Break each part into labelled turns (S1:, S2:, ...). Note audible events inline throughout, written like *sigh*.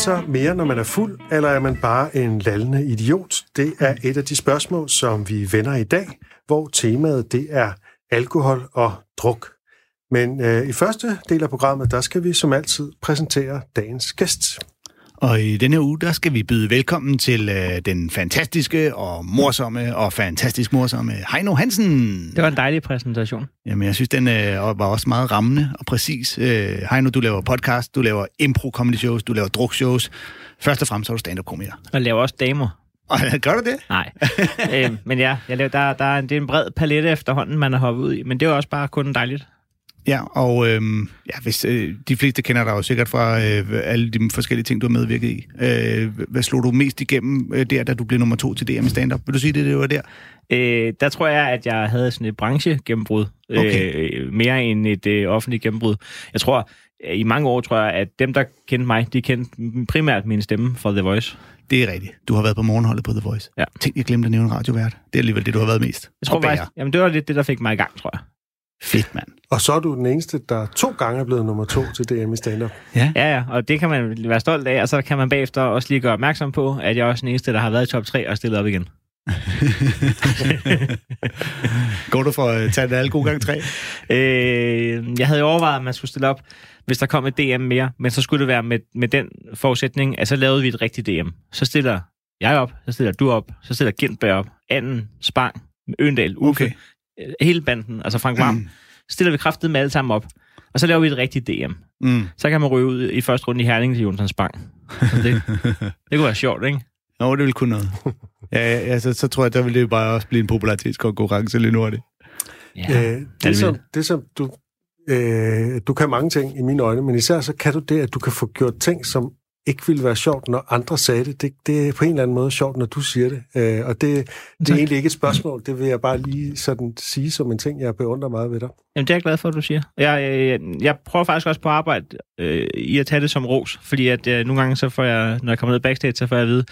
S1: Sig mere, når man er fuld, eller er man bare en lallende idiot? Det er et af de spørgsmål, som vi vender i dag, hvor temaet det er alkohol og druk. Men øh, i første del af programmet, der skal vi som altid præsentere dagens gæst.
S2: Og i denne uge, der skal vi byde velkommen til øh, den fantastiske og morsomme og fantastisk morsomme Heino Hansen.
S3: Det var en dejlig præsentation.
S2: Jamen, jeg synes, den øh, var også meget rammende og præcis. Øh, Heino, du laver podcast, du laver impro-comedy shows, du laver drukshows. Først og fremmest er du stand-up-komiker.
S3: Og laver også damer. *laughs*
S2: Gør du det?
S3: Nej. øh, men ja, jeg laver, der, der er en, det er en bred palette efterhånden, man har hoppet ud i. Men det er også bare kun dejligt.
S2: Ja, og øhm, ja, hvis, øh, de fleste kender dig jo sikkert fra øh, alle de forskellige ting, du har medvirket i. Øh, hvad slog du mest igennem øh, der, da du blev nummer to til DM i stand-up? Vil du sige det, det var der?
S3: Øh, der tror jeg, at jeg havde sådan et branchegennembrud.
S2: Okay.
S3: Øh, mere end et øh, offentligt gennembrud. Jeg tror, øh, i mange år tror jeg, at dem, der kendte mig, de kendte primært min stemme fra The Voice.
S2: Det er rigtigt. Du har været på morgenholdet på The Voice.
S3: Ja.
S2: Tænk, jeg glemte at nævne radiovært. Det er alligevel det, du har været mest.
S3: Jeg tror faktisk, jamen det var lidt det, der fik mig i gang, tror jeg.
S2: Fedt, mand.
S1: Og så er du den eneste, der to gange er blevet nummer to til DM i stand-up.
S2: Ja.
S3: Ja, ja, og det kan man være stolt af, og så kan man bagefter også lige gøre opmærksom på, at jeg er også den eneste, der har været i top 3 og stillet op igen. *laughs*
S2: Går du for at tage det alle gode gang tre?
S3: Øh, jeg havde jo overvejet, at man skulle stille op, hvis der kom et DM mere, men så skulle det være med, med den forudsætning, at så lavede vi et rigtigt DM. Så stiller jeg op, så stiller du op, så stiller Gintberg op, Anden, Spang, Øndal, Uffe,
S2: Okay.
S3: Okay. hele banden, altså Frank Varm. Så *clears throat* stiller vi kraftet med alle sammen op, og så laver vi et rigtigt DM.
S2: Mm.
S3: Så kan man ryge ud i første runde i Herning til Jonsson Spang. Så det, *laughs* det kunne være sjovt, ikke?
S2: Nå, det ville kunne noget. *laughs* ja, ja, så, så tror jeg, der ville det bare også blive en popularitetskonkurrence lidt hurtigt.
S3: Ja.
S1: Øh, det, som, det som du... Øh, du kan mange ting i mine øjne, men især så kan du det, at du kan få gjort ting, som ikke ville være sjovt, når andre sagde det. Det, det er på en eller anden måde sjovt, når du siger det. Øh, og det, det er egentlig ikke et spørgsmål. Det vil jeg bare lige sådan sige som en ting, jeg beundrer meget ved dig.
S3: Jamen, det er jeg glad for, at du siger. Jeg, jeg, jeg prøver faktisk også på arbejde øh, i at tage det som ros, fordi at øh, nogle gange, så får jeg, når jeg kommer ned backstage, så får jeg at vide,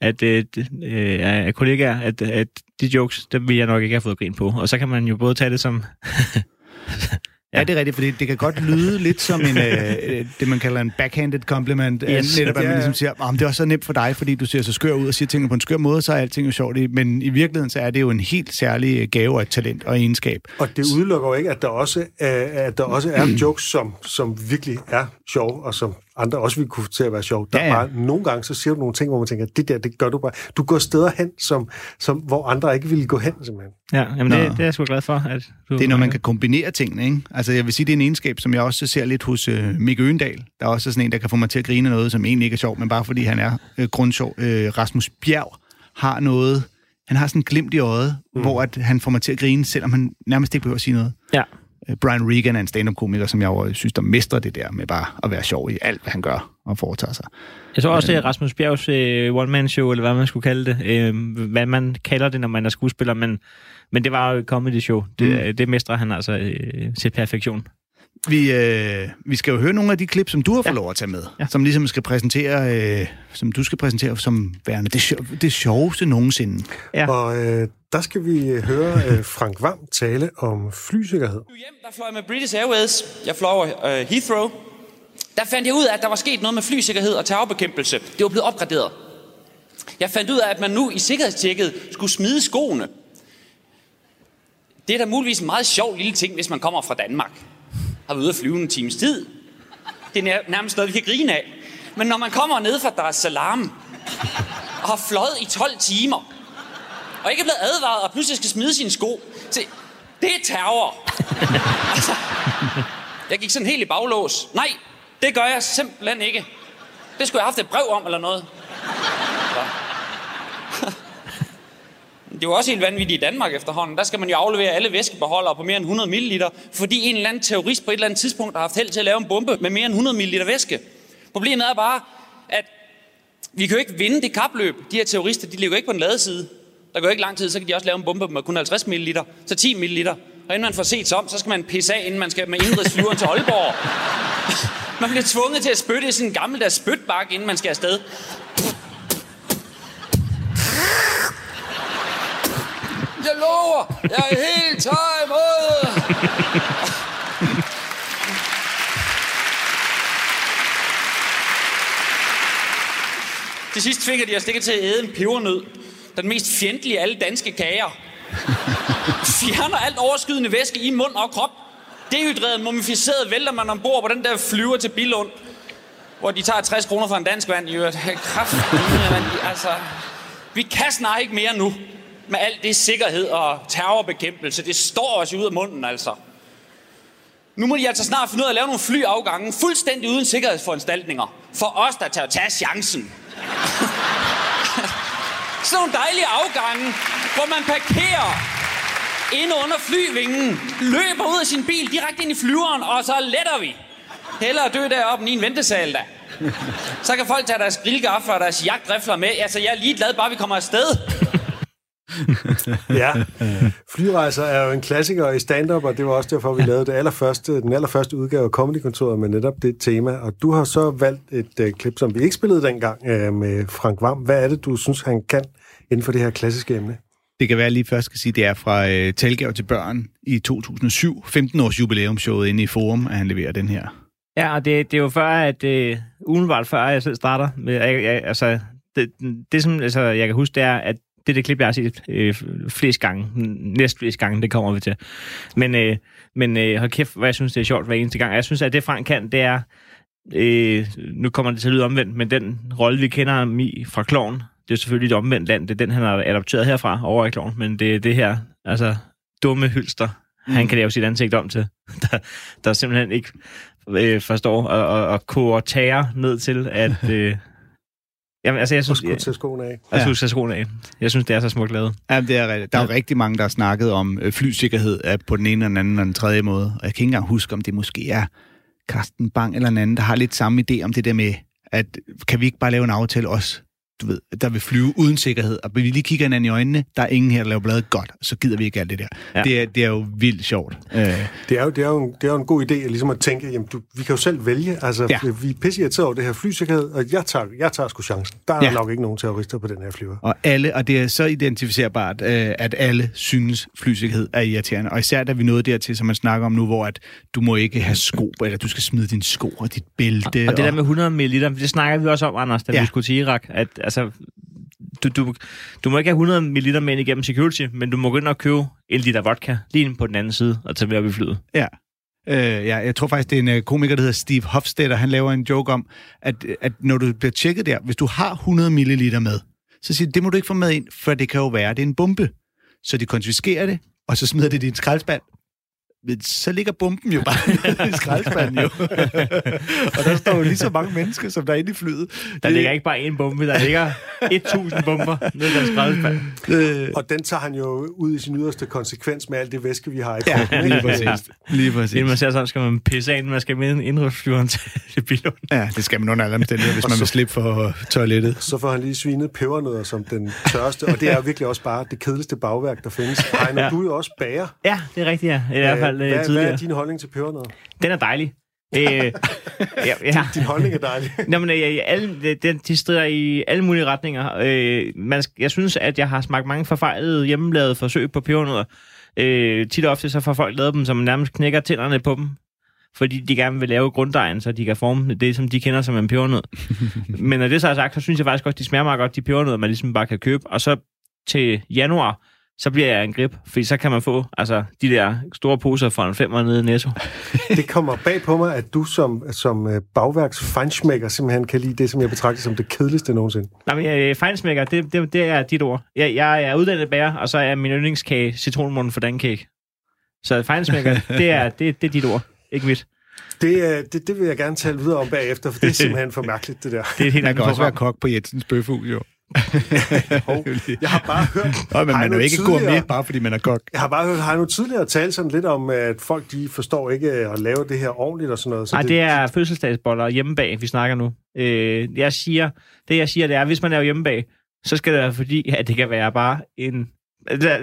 S3: at øh, øh, af kollegaer, at, at de jokes, dem vil jeg nok ikke have fået grin på. Og så kan man jo både tage det som... *laughs*
S2: Ja, det er rigtigt, fordi det kan godt lyde lidt som en, øh, *laughs* det, man kalder en backhanded compliment.
S3: Yes.
S2: Yes. Netop, at
S1: Ja,
S2: man
S1: ja.
S2: ligesom siger, om det er også så nemt for dig, fordi du ser så skør ud og siger tingene på en skør måde, så er alting jo sjovt. Men i virkeligheden, så er det jo en helt særlig gave og et talent og egenskab.
S1: Og det udelukker jo ikke, at der også er, at der også er *clears throat* jokes, som, som virkelig er sjove, og som andre også vil kunne til at være sjove. Der
S2: Ja,
S1: ja, bare nogle gange, så siger du nogle ting, hvor man tænker, det der, det gør du bare. Du går steder hen, som, som, hvor andre ikke ville gå hen, simpelthen.
S3: Ja, jamen
S2: Nå.
S3: det, det er jeg sgu glad for. At du,
S2: Det er, når man kan kombinere tingene, ikke? Altså, jeg vil sige, det er en egenskab, som jeg også ser lidt hos øh, Mikke Øgendal. Der er også sådan en, der kan få mig til at grine noget, som egentlig ikke er sjovt, men bare fordi han er øh, grundsjov. Øh, Rasmus Bjerg har noget... Han har sådan en glimt i øjet, mm. hvor at han får mig til at grine, selvom han nærmest ikke behøver at sige noget.
S3: Ja.
S2: Øh, Brian Regan er en stand-up-komiker, som jeg jo synes, der mestrer det der med bare at være sjov i alt, hvad han gør og foretager sig.
S3: Jeg tror også, det er Rasmus Bjergs øh, one-man-show, eller hvad man skulle kalde det. Øh, hvad man kalder det, når man er skuespiller, men, men det var jo et comedy-show. Det, mm. det mestrer han altså øh, til perfektion.
S2: Vi, øh, vi skal jo høre nogle af de klip, som du har fået
S3: Ja.
S2: lov at tage med, ja. Som ligesom skal præsentere, øh, som du skal præsentere som værende det, sjo- det sjoveste nogensinde.
S3: Ja.
S1: Og øh, der skal vi høre øh, Frank Vam tale om flysikkerhed.
S4: Nu hjem, der fløj jeg med British Airways. Jeg fløj over øh, Heathrow. Der fandt jeg ud af, at der var sket noget med flysikkerhed og terrorbekæmpelse. Det var blevet opgraderet. Jeg fandt ud af, at man nu i sikkerhedstjekket skulle smide skoene. Det er da muligvis en meget sjov lille ting, hvis man kommer fra Danmark. Har været ude at flyve en times tid. Det er nærmest noget, vi kan grine af. Men når man kommer ned fra Dar es Salaam og har fløjet i 12 timer, og ikke er blevet advaret og pludselig skal smide sine sko, så det er terror. altså, jeg gik sådan helt i baglås. Nej, det gør jeg simpelthen ikke. Det skulle jeg have haft et brev om eller noget. Så. Det er jo også helt vanvittigt i Danmark efterhånden. Der skal man jo aflevere alle væskebeholdere på mere end 100 ml, fordi en eller anden terrorist på et eller andet tidspunkt har haft held til at lave en bombe med mere end 100 ml væske. Problemet er bare, at Vi kan jo ikke vinde det kapløb. De her terrorister, de ligger ikke på den lade side. Der går ikke lang tid, så kan de også lave en bombe med kun 50 ml, så 10 ml. Og inden man får set sig om, så skal man pisse af, inden man skal med indrigsflyveren til Aalborg. *laughs* Man bliver tvunget til at spytte i sådan en gammeldags spytbakke, inden man skal afsted. Jeg lover, jeg er helt tør imod. Til sidst tvinger de os ikke til at æde en pebernød. Den mest fjendtlige af alle danske kager. Fjerner alt overskydende væske i mund og krop. Dehydreret, mumificeret vælter man ombord på den der flyver til Billund. Hvor de tager 60 kroner for en dansk vand i øvrigt. Kraft, altså, vi kan snart ikke mere nu. Med alt det sikkerhed og terrorbekæmpelse. Det står os ud af munden, altså. Nu må de altså snart finde ud af at lave nogle flyafgange fuldstændig uden sikkerhedsforanstaltninger. For os, der tager tage chancen. *laughs* Sådan nogle dejlige afgange, hvor man parkerer inde under flyvingen, løber ud af sin bil direkte ind i flyveren, og så letter vi. Hellere dø deroppe i en ventesal, da. Så kan folk tage deres grillgafler og deres jagtrifler med. Altså, jeg er ligeglad, bare vi kommer afsted. *laughs*
S1: ja, flyrejser er jo en klassiker i stand-up, og det var også derfor, vi lavede det allerførste, den allerførste udgave af Comedy-kontoret med netop det tema. Og du har så valgt et uh, klip, som vi ikke spillede dengang uh, med Frank Vam. Hvad er det, du synes, han kan inden for det her klassiske emne?
S2: Det kan være, at lige først skal sige, det er fra uh, Talgave til børn i 2007, 15-års jubilæumshowet inde i Forum, at han leverer den her.
S3: Ja, og det, det er jo før, at uh, umiddelbart før jeg selv starter. Med, jeg, jeg, altså, det, det, som altså, jeg kan huske, det er, at det er det klip, jeg har set øh, flest gange. Næst flest gange, det kommer vi til. Men, øh, men øh, hold kæft, hvad jeg synes, det er sjovt hver eneste gang. Jeg synes, at det Frank kan, det er... Øh, nu kommer det til at lyde omvendt, men den rolle, vi kender ham i fra Kloven, det er selvfølgelig et omvendt land. Det er den, han har adopteret herfra over i Kloven. Men det er det her, altså dumme hylster, mm. han kan lave sit ansigt om til. *laughs* Der, der simpelthen ikke øh, forstår og, og, og ned til, at... *laughs* Øh, Jamen, altså, jeg synes...
S1: Og tage skoene af.
S3: Jeg synes, tage skoene af. Jeg synes, det er så smukt lavet.
S2: Ja, det er rigtigt. Der er jo rigtig mange, der har snakket om øh, flysikkerhed på den ene, eller den anden og den tredje måde. Og jeg kan ikke engang huske, om det måske er Carsten Bang eller en anden, der har lidt samme idé om det der med, at kan vi ikke bare lave en aftale også, du ved, der vil flyve uden sikkerhed, og vi lige kigger hinanden i øjnene, der er ingen her, der laver bladet godt, så gider vi ikke alt det der. Ja. Det, er, det er jo vildt sjovt. Øh.
S1: Det, er jo, det, er jo en, det er jo en god idé, ligesom at tænke, jamen, du, vi kan jo selv vælge, altså, ja. vi er pisse irriteret over det her flysikkerhed, og jeg tager, jeg tager sgu chancen. Der er ja. nok ikke nogen terrorister på den her flyver.
S2: Og alle, og det er så identificerbart, øh, at alle synes, flysikkerhed er irriterende, og især da vi nåede dertil, som man snakker om nu, hvor at du må ikke have sko, eller du skal smide dine sko og dit bælte.
S3: Og, og det der med 100 ml, det snakker vi også om, Anders, da ja. vi skulle til Irak, at altså, du, du, du må ikke have 100 ml med ind igennem security, men du må gå ind og købe en liter vodka lige ind på den anden side og tage med op i flyet.
S2: Ja. Øh, ja, jeg tror faktisk, det er en øh, komiker, der hedder Steve Hofstetter. Han laver en joke om, at, at når du bliver tjekket der, hvis du har 100 ml med, så siger de, det må du ikke få med ind, for det kan jo være, det er en bombe. Så de konfiskerer det, og så smider det i din skraldespand, så ligger bomben jo bare *laughs* i skraldespanden jo. *laughs* og der står jo lige så mange mennesker, som der er inde i flyet.
S3: Der det... ligger ikke bare én bombe, der ligger *laughs* 1000 bomber nede i den skraldespand.
S1: Øh... Og den tager han jo ud i sin yderste konsekvens med alt det væske, vi har i
S2: kroppen. Ja, lige præcis. Lige præcis.
S3: Inden man ser sådan, skal man pisse af, man skal med en indrøbsflyveren til *laughs* bilen.
S2: Ja, det skal man under alle omstændigheder, hvis man vil slippe for toilettet.
S1: Så får han lige svinet pebernødder som den tørste, og det er *laughs* virkelig også bare det kedeligste bagværk, der findes. Ej, når ja. du jo også bager.
S3: Ja, det er rigtigt, ja. I hvert fald
S1: hvad, tidligere. Hvad er din holdning til pebernødder?
S3: Den er dejlig. Øh, *laughs* ja,
S1: ja. Din holdning er dejlig.
S3: Nå, men, øh, alle, den, de strider i alle mulige retninger. Øh, man, jeg synes, at jeg har smagt mange forfejlede hjemmelavede forsøg på pebernødder. Øh, tit og ofte så får folk lavet dem, som nærmest knækker tænderne på dem fordi de gerne vil lave grunddejen, så de kan forme det, som de kender som en pebernød. *laughs* Men når det så er sagt, så synes jeg faktisk også, de smager meget godt, de pebernødder, man ligesom bare kan købe. Og så til januar, så bliver jeg en grip, fordi så kan man få altså, de der store poser fra en femmer nede i Netto. *laughs*
S1: det kommer bag på mig, at du som, som øh, bagværks feinschmecker simpelthen kan lide det, som jeg betragter som det kedeligste nogensinde.
S3: Nej, men uh, feinschmecker, det, det, det er dit ord. Jeg, jeg er uddannet bager, og så er min yndlingskage citronmunden for den cake. Så feinschmecker, *laughs* det er, det, det er dit ord, ikke mit.
S1: Det, det, det vil jeg gerne tale videre om bagefter, for det er simpelthen for mærkeligt, det der.
S2: Det er helt Man kan også være kok på Jensens Bøfhus, jo.
S1: Jeg har bare hørt...
S2: Nå, men man er jo ikke
S1: tidligere-
S2: gourmet, bare fordi man er kok.
S1: Jeg har bare hørt Heino tidligere tale sådan lidt om, at folk de forstår ikke at lave det her ordentligt og sådan noget. Så
S3: Nej, det er fødselsdagsboller hjemmebag, vi snakker nu. Øh, jeg siger, det jeg siger, det er, at hvis man laver hjemmebag, så skal det være fordi, at det kan være bare en...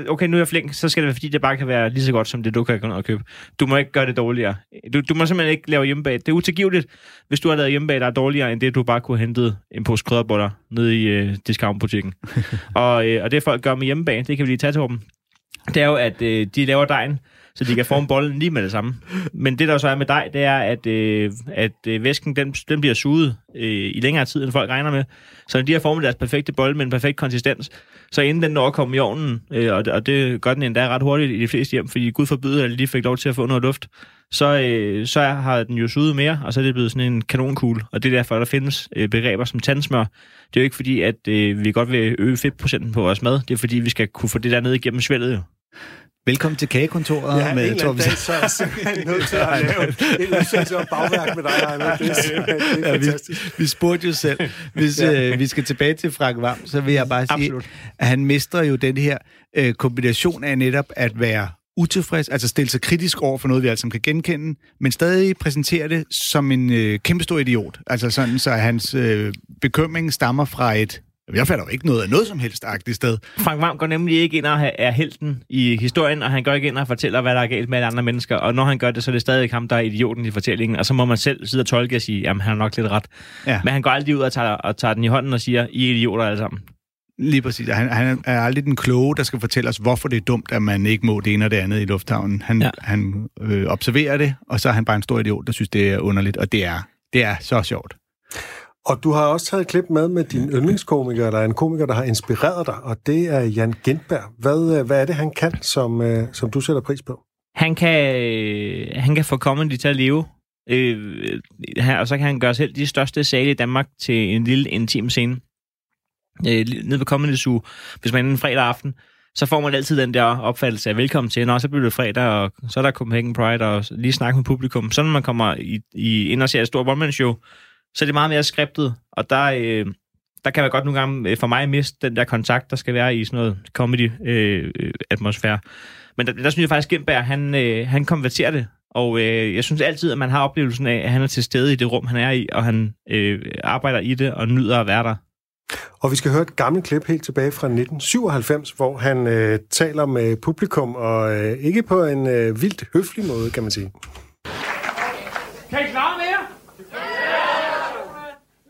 S3: Okay, nu er jeg flink, så skal det være fordi, det bare kan være lige så godt, som det du kan gå ned og købe. Du må ikke gøre det dårligere. Du, du må simpelthen ikke lave hjemmebag. Det er utilgiveligt, hvis du har lavet hjemmebag, der er dårligere, end det, du bare kunne have hentet en pose krydderboller nede i øh, discountbutikken. *laughs* og, øh, og det folk gør med hjemmebag, det kan vi lige tage til dem. Det er jo, at øh, de laver dejen, så de kan forme bollen lige med det samme. Men det, der så er med dig, det er, at, øh, at øh, væsken den, den bliver suget øh, i længere tid, end folk regner med. Så når de har formet deres perfekte bolle med en perfekt konsistens, så inden den når at komme i ovnen, øh, og, og det gør den endda ret hurtigt i de fleste hjem, fordi Gud forbyde, at de lige fik lov til at få noget luft, så, øh, så har den jo suget mere, og så er det blevet sådan en kanonkugle. Og det er derfor, der findes øh, begreber som tandsmør. Det er jo ikke fordi, at øh, vi godt vil øge fedtprocenten på vores mad. Det er fordi, vi skal kunne få det der ned igennem svældet jo.
S2: Velkommen til kagekontoret
S1: Ja,
S2: med Torben
S1: dag, så er jeg *laughs* nødt til at lave om bagværk med dig, Heino. Det er det er
S2: Ja, vi, vi spurgte jo selv. Hvis
S1: Ja.
S2: øh, vi skal tilbage til Frank Vam, så vil jeg bare sige,
S3: Absolut.
S2: at han mestrer jo den her øh, kombination af netop at være utilfreds, altså stille sig kritisk over for noget, vi alle sammen kan genkende, men stadig præsentere det som en øh, kæmpestor idiot. Altså sådan, så hans øh, bekymring stammer fra et, jeg fatter jo ikke noget af noget som helst agtigt sted.
S3: Frank Vam går nemlig ikke ind og er helten i historien, og han går ikke ind og fortæller, hvad der er galt med alle andre mennesker. Og når han gør det, så er det stadig ham, der er idioten i fortællingen. Og så må man selv sidde og tolke og sige, jamen han har nok lidt ret.
S2: Ja.
S3: Men han går aldrig ud og tager, og tager den i hånden og siger, I er idioter alle sammen.
S2: Lige præcis. Han, han er aldrig den kloge, der skal fortælle os, hvorfor det er dumt, at man ikke må det ene og det andet i lufthavnen. Han, ja. Han øh, observerer det, og så er han bare en stor idiot, der synes, det er underligt, og det er, det er så sjovt.
S1: Og du har også taget et klip med med din yndlingskomiker, eller en komiker, der har inspireret dig, og det er Jan Gindberg. Hvad, øh, hvad er det, han kan, som, øh, som du sætter pris på?
S3: Han kan, øh, han kan få comedy til at leve. Øh, og så kan han gøre selv de største sale i Danmark til en lille intim scene. Øh, nede ved Comedy Zoo, hvis man er en fredag aften, så får man altid den der opfattelse af velkommen til, når så bliver det fredag, og så er der Copenhagen Pride, og lige snakke med publikum. Så når man kommer i, i ind og ser et stort one-man-show, så er det meget mere skriptet, og der, øh, der kan være godt nogle gange øh, for mig miste den der kontakt, der skal være i sådan noget comedy-atmosfære. Øh, øh, Men der, der synes jeg faktisk, Gindberg, han, øh, han konverterer det, og øh, jeg synes altid, at man har oplevelsen af, at han er til stede i det rum, han er i, og han øh, arbejder i det og nyder at være der.
S1: Og vi skal høre et gammelt klip helt tilbage fra 1997, hvor han øh, taler med publikum, og øh, ikke på en øh, vildt høflig måde, kan man sige.
S5: Kan I klare mere?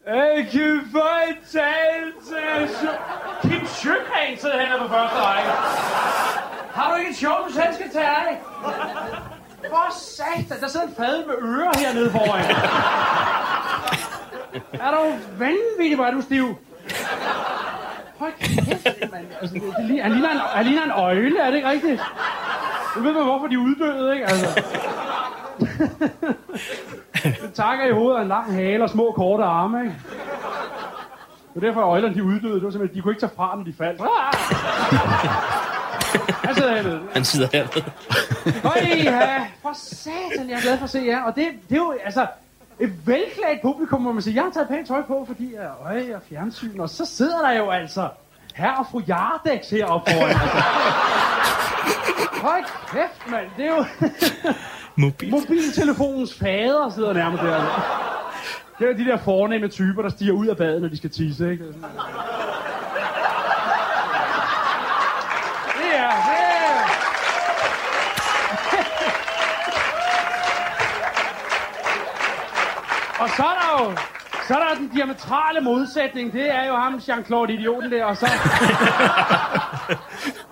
S5: Ja! Kan for en talelse. Kim Sjøgren sidder hernede på første række. Har du ikke en sjov, du selv skal tage af? For satan, der sidder en fad med ører hernede foran. Er du vanvittig, hvor er du stiv? Hold kæft, mand. Altså, det, det, han, ligner en, han ligner en øjle, er det ikke rigtigt? Du ved man, hvorfor de er uddøde, ikke? Altså. Den takker i hovedet af en lang hale og små korte arme, ikke? Det var derfor, at øjlerne de uddøde. Det var simpelthen, de kunne ikke tage fra, når de faldt. Ah! Han sidder hernede.
S3: Han sidder hernede.
S5: Høj, ja. For satan, jeg er glad for at se jer. Og det, det er jo, altså, et velklædt publikum, hvor man siger, jeg har taget pænt tøj på, fordi jeg er øje og fjernsyn. Og så sidder der jo altså her og fru Jardex heroppe foran. Altså. Hold kæft, mand. Det er jo...
S3: Mobil.
S5: Mobiltelefonens fader sidder nærmest der. Det er de der fornemme typer, der stiger ud af badet, når de skal tisse, ikke? Sådan- er... *laughs* Og så er der jo så er der den diametrale modsætning. Det er jo ham, Jean-Claude Idioten der, og så... *laughs*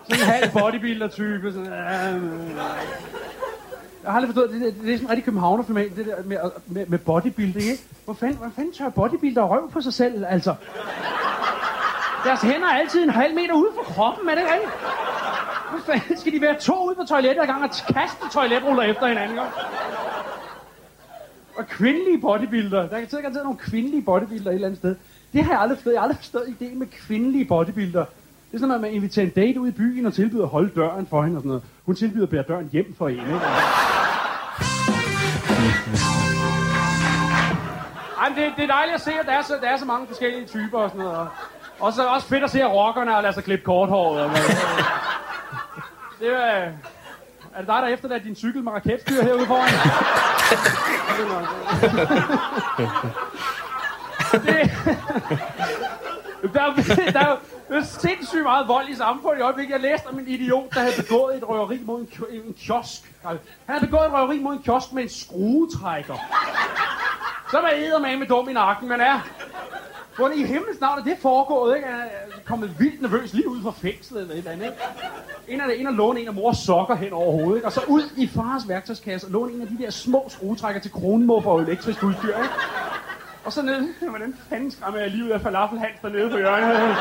S5: sådan en halv bodybuilder-type. Sådan, øh, jeg har aldrig forstået, det, det, det er sådan en rigtig københavnerfilm, det der med, med, med bodybuilding, ikke? Hvor fanden, hvor fanden tør bodybuilder røv på sig selv, altså? Deres hænder er altid en halv meter ude for kroppen, er det ikke rigtigt? Hvor fanden skal de være to ude på toilettet ad gang og kaste toiletruller efter hinanden, ikke? Og kvindelige bodybuilder. Der kan sikkert nogle kvindelige bodybuilder et eller andet sted. Det har jeg aldrig forstået. Jeg har aldrig forstået ideen med kvindelige bodybuilder. Det er sådan, at man inviterer en date ud i byen og tilbyder at holde døren for hende og sådan noget. Hun tilbyder at bære døren hjem for en, ikke? Jamen, det, det er dejligt at se, at der er, så, der er så mange forskellige typer og sådan noget. Og så også fedt at se rockerne og lavet sig klippe korthåret. Og, det er... Øh, er det dig, der efterlader din cykel med raketstyr herude foran? det, *laughs* der, er, der det er sindssygt meget vold i samfundet i øjeblikket. Jeg læste om en idiot, der havde begået et røveri mod en, kio- en kiosk. Altså, han havde begået et røveri mod en kiosk med en skruetrækker. Så var jeg med dum i nakken, men er... Hvordan i himlens navn er det foregået, ikke? Han er kommet vildt nervøs lige ud fra fængslet eller et eller andet, ikke? En af, en at låne en af mors sokker hen over hovedet, ikke? Og så ud i fars værktøjskasse og låne en af de der små skruetrækker til kronmuffer og elektrisk udstyr, ikke? Og så nede, *laughs* hvordan fanden skræmmer jeg lige ud af falafelhans dernede på hjørnet?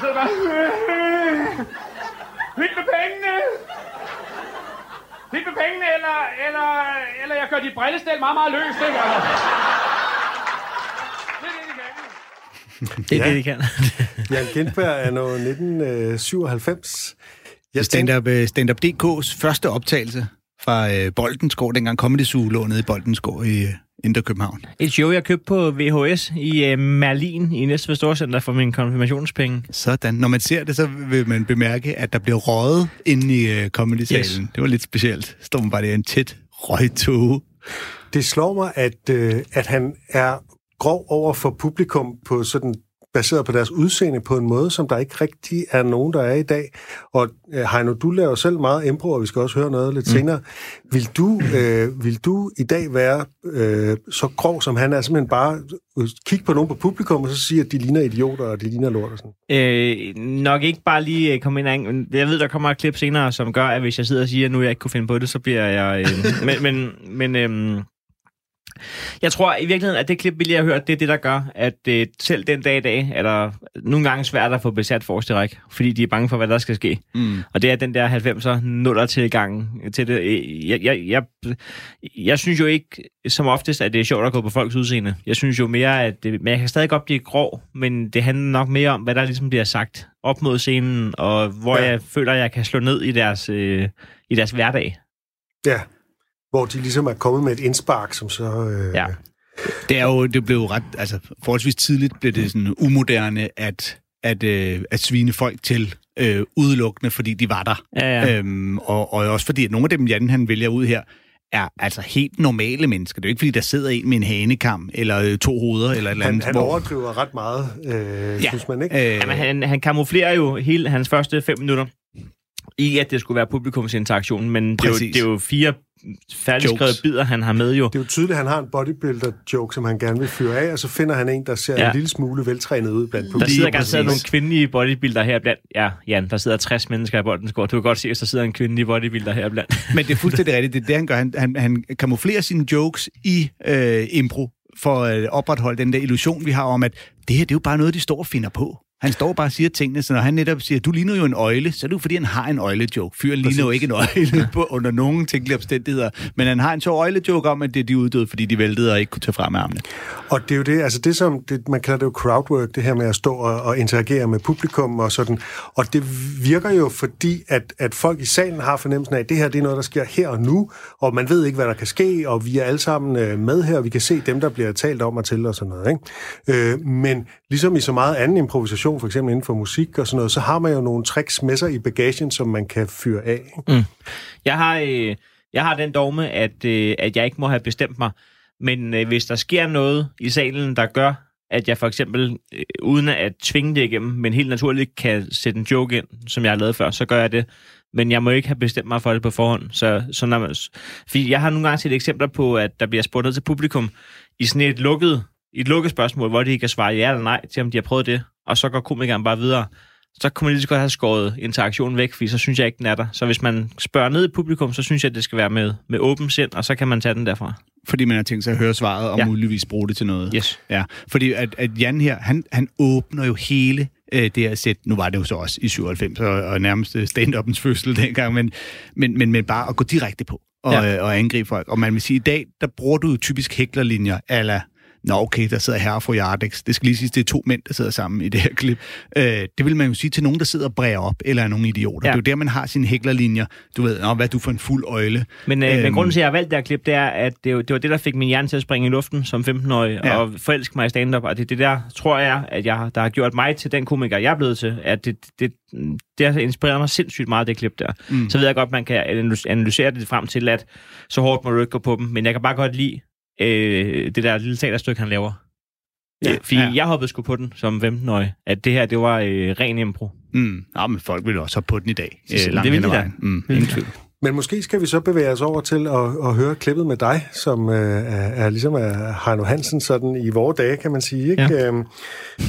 S5: Så er det bare... Hit med pengene! Hit med pengene, eller, eller, eller jeg gør dit brillestel meget, meget løst, ikke? Altså. Det er det, de kan.
S3: Det er
S1: Ja.
S3: det, de kan. *laughs*
S1: Jan Gindberg er nu 1997. Jeg tænkte,
S2: Stand-up, øh, Stand-up.dk's første optagelse fra øh, Boldensgård, dengang Comedy Zoo lå nede i Boldensgård i øh, Indre København.
S3: Et show, jeg købte på VHS i øh, Merlin i Næstved Storcenter for min konfirmationspenge.
S2: Sådan. Når man ser det, så vil man bemærke, at der bliver røget inde i øh, Comedy-salen.
S3: Yes.
S2: Det var lidt specielt. Står man bare der i en tæt røgtog.
S1: det slår mig, at, øh, at han er grov over for publikum på sådan baseret på deres udseende på en måde, som der ikke rigtig er nogen, der er i dag. Og øh, Heino, du laver selv meget impro, og vi skal også høre noget lidt mm. senere. Vil du, øh, vil du i dag være øh, så grov, som han er, simpelthen bare øh, kigge på nogen på publikum, og så sige, at de ligner idioter, og de ligner lort og sådan?
S3: Øh, nok ikke bare lige øh, komme ind Jeg ved, der kommer et klip senere, som gør, at hvis jeg sidder og siger, at nu jeg ikke kunne finde på det, så bliver jeg... Øh, *laughs* men men, men øh, jeg tror i virkeligheden, at det klip, vi lige har hørt, det er det, der gør, at øh, selv den dag i dag er der nogle gange svært at få besat forreste række, fordi de er bange for, hvad der skal ske.
S2: Mm.
S3: Og det er den der 90'er nuller tilgang til det. Øh, Jeg, jeg, jeg, jeg synes jo ikke som oftest, at det er sjovt at gå på folks udseende. Jeg synes jo mere, at det, men jeg kan stadig godt blive grov, men det handler nok mere om, hvad der ligesom bliver sagt op mod scenen, og hvor
S1: ja.
S3: jeg føler, at jeg kan slå ned i deres, øh, i deres hverdag.
S1: Ja, hvor de ligesom er kommet med et indspark, som så... Øh,
S3: Ja.
S2: Det er jo, det blev jo ret, altså forholdsvis tidligt blev det sådan umoderne at, at, øh, at svine folk til øh, udelukkende, fordi de var der.
S3: Ja, ja.
S2: Øhm, og, og også fordi, at nogle af dem, Jan han vælger ud her, er altså helt normale mennesker. Det er jo ikke, fordi der sidder en med en hanekam, eller øh, to hoveder, eller et eller
S1: Han,
S2: andet.
S1: han
S2: hvor-
S1: overdriver ret meget, øh, ja. synes man ikke?
S2: Øh,
S3: Jamen, han, han kamuflerer jo hele hans første fem minutter i, at det skulle være publikumsinteraktion, men det er, jo, det er jo fire færdigskrevet
S2: Jokes.
S3: bidder, han har med jo.
S1: Det er jo tydeligt, at han har en bodybuilder-joke, som han gerne vil fyre af, og så finder han en, der ser ja. En lille smule veltrænet ud blandt
S3: Der
S1: publikum.
S3: sidder
S2: Lige
S3: garanteret nogle kvindelige bodybuilder her blandt. Ja, Jan, der sidder 60 mennesker i bolden Du kan godt se, at der sidder en kvindelig bodybuilder her blandt. *laughs*
S2: Men det er fuldstændig rigtigt. Det er det, han gør. Han, han, han kamuflerer sine jokes i øh, impro for at opretholde den der illusion, vi har om, at det her det er jo bare noget, de står og finder på. Han står bare og siger tingene, så når han netop siger, du ligner jo en øjle, så er det jo fordi, han har en øjle-joke. Fyren ligner jo ikke en øjle *laughs* på, under nogen tænkelige omstændigheder. Men han har en så øjle-joke om, at det er de uddøde, fordi de væltede og ikke kunne tage frem med armene.
S1: Og det er jo det, altså det som, det, man kalder det jo crowdwork, det her med at stå og, og interagere med publikum og sådan. Og det virker jo fordi, at, at folk i salen har fornemmelsen af, at det her det er noget, der sker her og nu, og man ved ikke, hvad der kan ske, og vi er alle sammen øh, med her, og vi kan se dem, der bliver talt om og til og sådan noget. Ikke? Øh, men ligesom i så meget anden improvisation, for eksempel inden for musik og sådan noget, så har man jo nogle tricks med sig i bagagen, som man kan fyre af. Ikke? Mm.
S3: Jeg har, øh, jeg har den dogme, at, øh, at jeg ikke må have bestemt mig. Men øh, hvis der sker noget i salen, der gør, at jeg for eksempel, øh, uden at tvinge det igennem, men helt naturligt kan sætte en joke ind, som jeg har lavet før, så gør jeg det. Men jeg må ikke have bestemt mig for det på forhånd. Så, så når man, fordi jeg har nogle gange set eksempler på, at der bliver spurgt ned til publikum i sådan et lukket, i et lukket spørgsmål, hvor de kan svare ja eller nej til, om de har prøvet det, og så går komikeren bare videre. Så kunne man lige så godt have skåret interaktionen væk, fordi så synes jeg ikke, den er der. Så hvis man spørger ned i publikum, så synes jeg, at det skal være med, med åben sind, og så kan man tage den derfra.
S2: Fordi man har tænkt sig at høre svaret og
S3: Ja.
S2: muligvis bruge det til noget.
S3: Yes.
S2: Ja, fordi at, at Jan her, han, han åbner jo hele øh, det her sæt. Nu var det jo så også i 97, og, og nærmest øh, stand-uppens fødsel dengang, men, men, men, men bare at gå direkte på og,
S3: Ja.
S2: øh, og angribe folk. Og man vil sige, i dag, der bruger du jo typisk hæklerlinjer, ala nå okay, der sidder herre og fru Jardex. Det skal lige sige, det er to mænd, der sidder sammen i det her klip. Øh, det vil man jo sige til nogen, der sidder og bræger op, eller er nogle idioter.
S3: Ja.
S2: Det er jo der, man har sine hæklerlinjer. Du ved, nå, hvad du for en fuld øjle?
S3: Men, øh,
S2: Øhm.
S3: men grunden til, at jeg har valgt det her klip, det er, at det, det var det, der fik min hjerne til at springe i luften som 15-årig, ja. Og forelske mig i stand-up. Og det er det der, tror jeg, at jeg, der har gjort mig til den komiker, jeg er blevet til. At det, det, det har inspireret mig sindssygt meget, det klip der. Mm. Så ved jeg godt, man kan analys- analysere det frem til, at så hårdt må du ikke gå på dem. Men jeg kan bare godt lide øh, det der lille teaterstykke, han laver. Ja, fordi ja. jeg hoppede sgu på den som 15-årig, at det her, det var øh, ren impro.
S2: Mm. Ja, men folk vil også have på den i dag. Øh, langt
S3: det vil de da.
S2: Mm, ingen tvivl.
S1: Men måske skal vi så bevæge os over til at, at høre klippet med dig, som øh, er, er ligesom er Heino Hansen sådan i vore dage, kan man sige. Ikke?
S3: Ja.
S1: Øhm,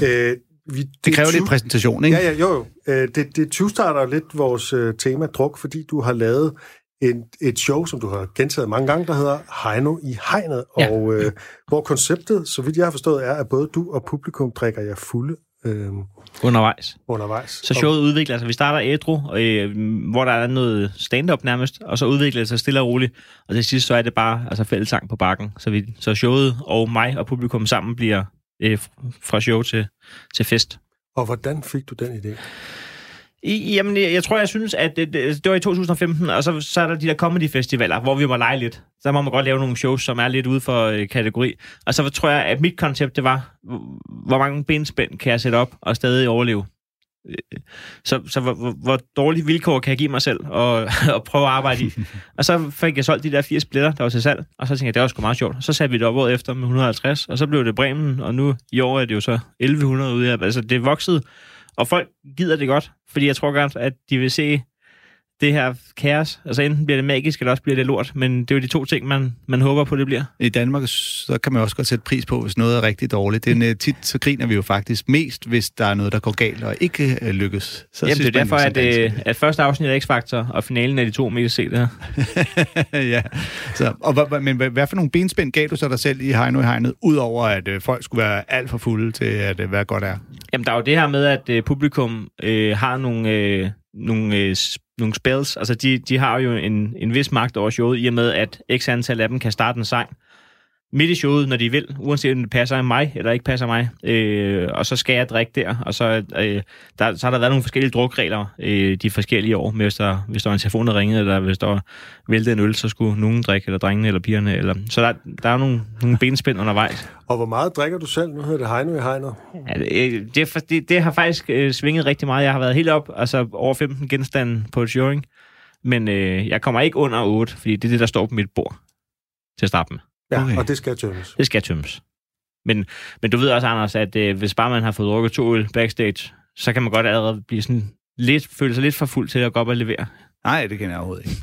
S1: øh, vi,
S2: Det kræver
S1: er
S2: lidt præsentation, ikke?
S1: Ja, ja, jo, jo. Øh, det, det 20 starter lidt vores øh, tema druk, fordi du har lavet en, et show, som du har gentaget mange gange, der hedder Heino i hegnet,
S3: Ja.
S1: og øh, hvor konceptet, så vidt jeg har forstået, er, at både du og publikum drikker jer fulde øh,
S3: Undervejs.
S1: undervejs.
S3: Så showet udvikler sig. Vi starter ædru, øh, hvor der er noget stand-up nærmest, og så udvikler det sig stille og roligt. Og til sidst så er det bare altså, fællesang på bakken. Så, vi, så showet og mig og publikum sammen bliver øh, fra show til, til fest.
S1: Og hvordan fik du den idé?
S3: I, jamen, jeg, jeg tror, jeg synes, at det, det, det var i 2015, og så, så er der de der comedy-festivaler, hvor vi må lege lidt. Så må man godt lave nogle shows, som er lidt ude for øh, kategori. Og så tror jeg, at mit koncept, det var, hvor- mange benspænd kan jeg sætte op og stadig overleve. Øh, Så, så hvor, hvor, hvor dårlige vilkår kan jeg give mig selv og, *laughs* og prøve at arbejde i. *laughs* og så fik jeg solgt de der fire splitter, der var til salg, og så tænkte jeg, det var sgu meget sjovt. Så satte vi det op året efter med 150, og så blev det Bremen, og nu i år er det jo så 1100 ude af. Altså, det vokset, og folk gider det godt, fordi jeg tror godt, at de vil se det her kaos. Altså enten bliver det magisk, eller også bliver det lort. Men det er jo de to ting, man, man håber på, det bliver.
S2: I Danmark, så kan man også godt sætte pris på, hvis noget er rigtig dårligt. Det er, tit så griner vi jo faktisk mest, hvis der er noget, der går galt og ikke øh, lykkes. Så
S3: Jamen, det er derfor, at, øh, at første afsnit af X-Factor og finalen er de to mest set her. *laughs*
S2: ja. Så, og, hvad- hvad- men hvad, hvad for nogle benspænd gav du så dig selv i Heino i Hegnet, udover at øh, folk skulle være alt for fulde til at øh, være godt er?
S3: Jamen, der er jo det her med, at øh, publikum øh, har nogle, øh, nogle, øh, nogle spells. Altså, de, de har jo en, en vis magt over showet, i og med, at x antal af dem kan starte en sang midt i showet, når de vil, uanset om det passer mig eller ikke passer mig. Øh, og så skal jeg drikke der, og så, øh, der, så har der været nogle forskellige drukregler øh, de forskellige år, med hvis der, hvis der var en telefon, der ringede, eller hvis der var væltet en øl, så skulle nogen drikke, eller drengene, eller pigerne. Eller, så der, der er nogle, nogle benspænd undervejs.
S1: Og hvor meget drikker du selv? Nu hedder det Heino i hegnet.
S3: Ja, det, øh, det, det, det har faktisk øh, svinget rigtig meget. Jeg har været helt op, altså over 15 genstande på et showing. Men øh, jeg kommer ikke under 8, fordi det er det, der står på mit bord til at starte med.
S1: Ja,
S2: Okay.
S1: og det skal tømmes.
S3: Det skal tømmes. Men, men du ved også, Anders, at øh, hvis bare man har fået drukket to øl backstage, så kan man godt allerede blive sådan lidt, føle sig lidt for fuld til at gå op og levere.
S2: Nej, det kan jeg overhovedet ikke.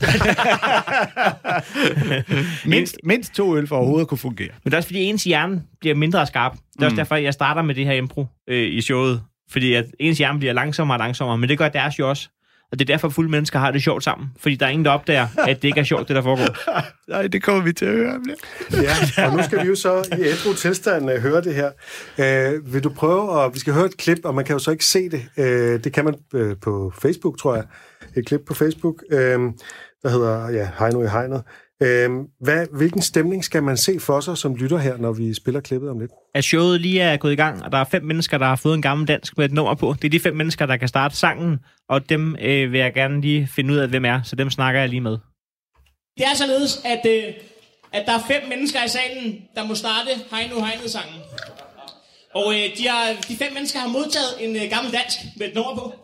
S2: *laughs* mindst, mindst to øl for overhovedet at kunne fungere.
S3: Men det er også fordi, ens hjerne bliver mindre skarp. Det er mm. også derfor, jeg starter med det her impro øh, i showet. Fordi at ens hjerne bliver langsommere og langsommere, men det gør deres jo også. Og det er derfor, fulde mennesker har det sjovt sammen. Fordi der er ingen, der opdager, at det ikke er sjovt, det der foregår. *laughs*
S2: Nej, det kommer vi til at høre om lidt.
S1: Ja, og nu skal vi jo så i ædru tilstand uh, høre det her. Uh, vil du prøve, og vi skal høre et klip, og man kan jo så ikke se det. Uh, det kan man uh, på Facebook, tror jeg. Et klip på Facebook, uh, der hedder ja, Heino i hegnet. Uh, hvad, hvilken stemning skal man se for sig som lytter her, når vi spiller klippet om lidt?
S3: At showet lige er gået i gang, og der er fem mennesker, der har fået en gammel dansk med et nummer på. Det er de fem mennesker, der kan starte sangen, og dem øh, vil jeg gerne lige finde ud af, hvem er. Så dem snakker jeg lige med.
S6: Det er således, at, øh, at der er fem mennesker i salen, der må starte Heino Heinet-sangen. Og øh, de, har, de fem mennesker har modtaget en øh, gammel dansk med et nummer på.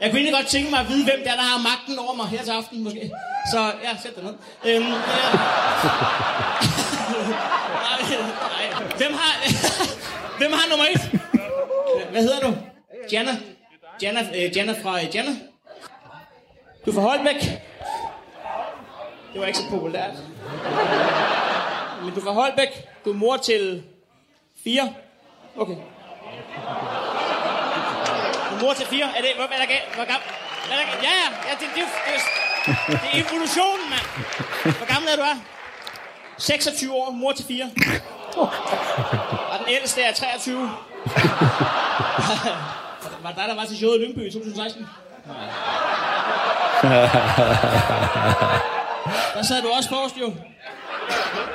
S6: Jeg kunne egentlig godt tænke mig at vide, hvem der, der har magten over mig her til aften, måske. Så ja, sæt dig ned. Øhm, ja. Hvem har, *laughs* hvem har nummer et? Hvad hedder du? Janna. Janna, øh, Janna fra øh, Janna. Du er fra Holbæk. Det var ikke så populært. Men du er fra Holbæk. Du er mor til fire. Okay. Mor til fire. Er det, hvad, er der galt? Hvor gammel? Er der galt? Ja, ja. ja det, det, det, det, det er evolutionen, mand. Hvor gammel er du er? 26 år, mor til fire. Og den ældste er 23. *laughs* var det dig, der var til showet i Lyngby i 2016? Der sad du også forrest jo.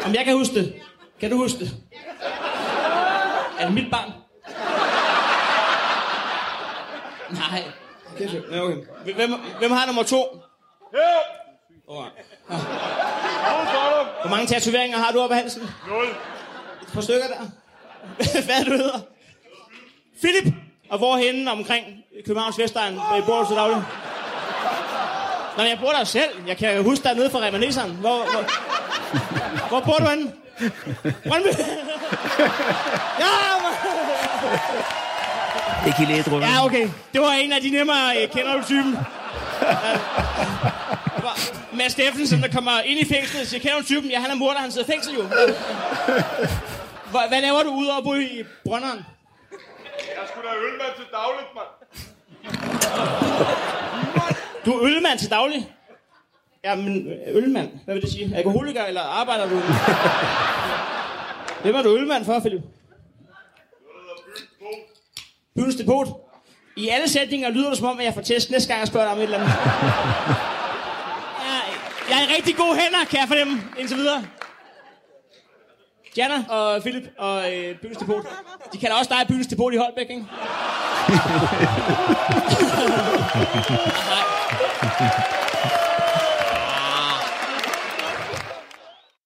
S6: Om jeg kan huske det. Kan du huske det? Er det mit barn? Nej. Okay, så- ja, okay. Hvem, hvem har nummer to? Ja. Hvor mange tatoveringer har du oppe af halsen? Nul. Et par stykker der. *laughs* Hvad er du hedder? Philip. Og hvorhenne omkring Københavns Vestegn bor du til daglig? Nå, jeg bor der selv. Jeg kan huske dig nede fra Remaneseren. Hvor, hvor, hvor bor du henne? Brøndby. *laughs* ja, man.
S2: Det kan læse rundt.
S6: ja, okay. Det var en af de nemmere øh, kender du typen. Ja. *laughs* Var Mads Steffensen, der kommer ind i fængslet og siger, kender du typen? Ja, han er morder, han sidder i fængsel jo. Hvad, hvad laver du udover at bo i Brønderen?
S7: Jeg skulle da ølmand til dagligt, mand.
S6: Du er ølmand til daglig? Jamen, ølmand, hvad vil det sige? Alkoholiker, eller arbejder du? *laughs* Hvem er du ølmand for, Philip? Byens Depot. I alle sætninger lyder det som om, at jeg får test næste gang, jeg spørger dig om et eller andet. Jeg, jeg er i rigtig gode hænder, kan jeg fornemme, indtil videre. Jana og Philip og øh, Byens Depot. De kalder også dig Byens Depot i Holbæk, ikke? *laughs*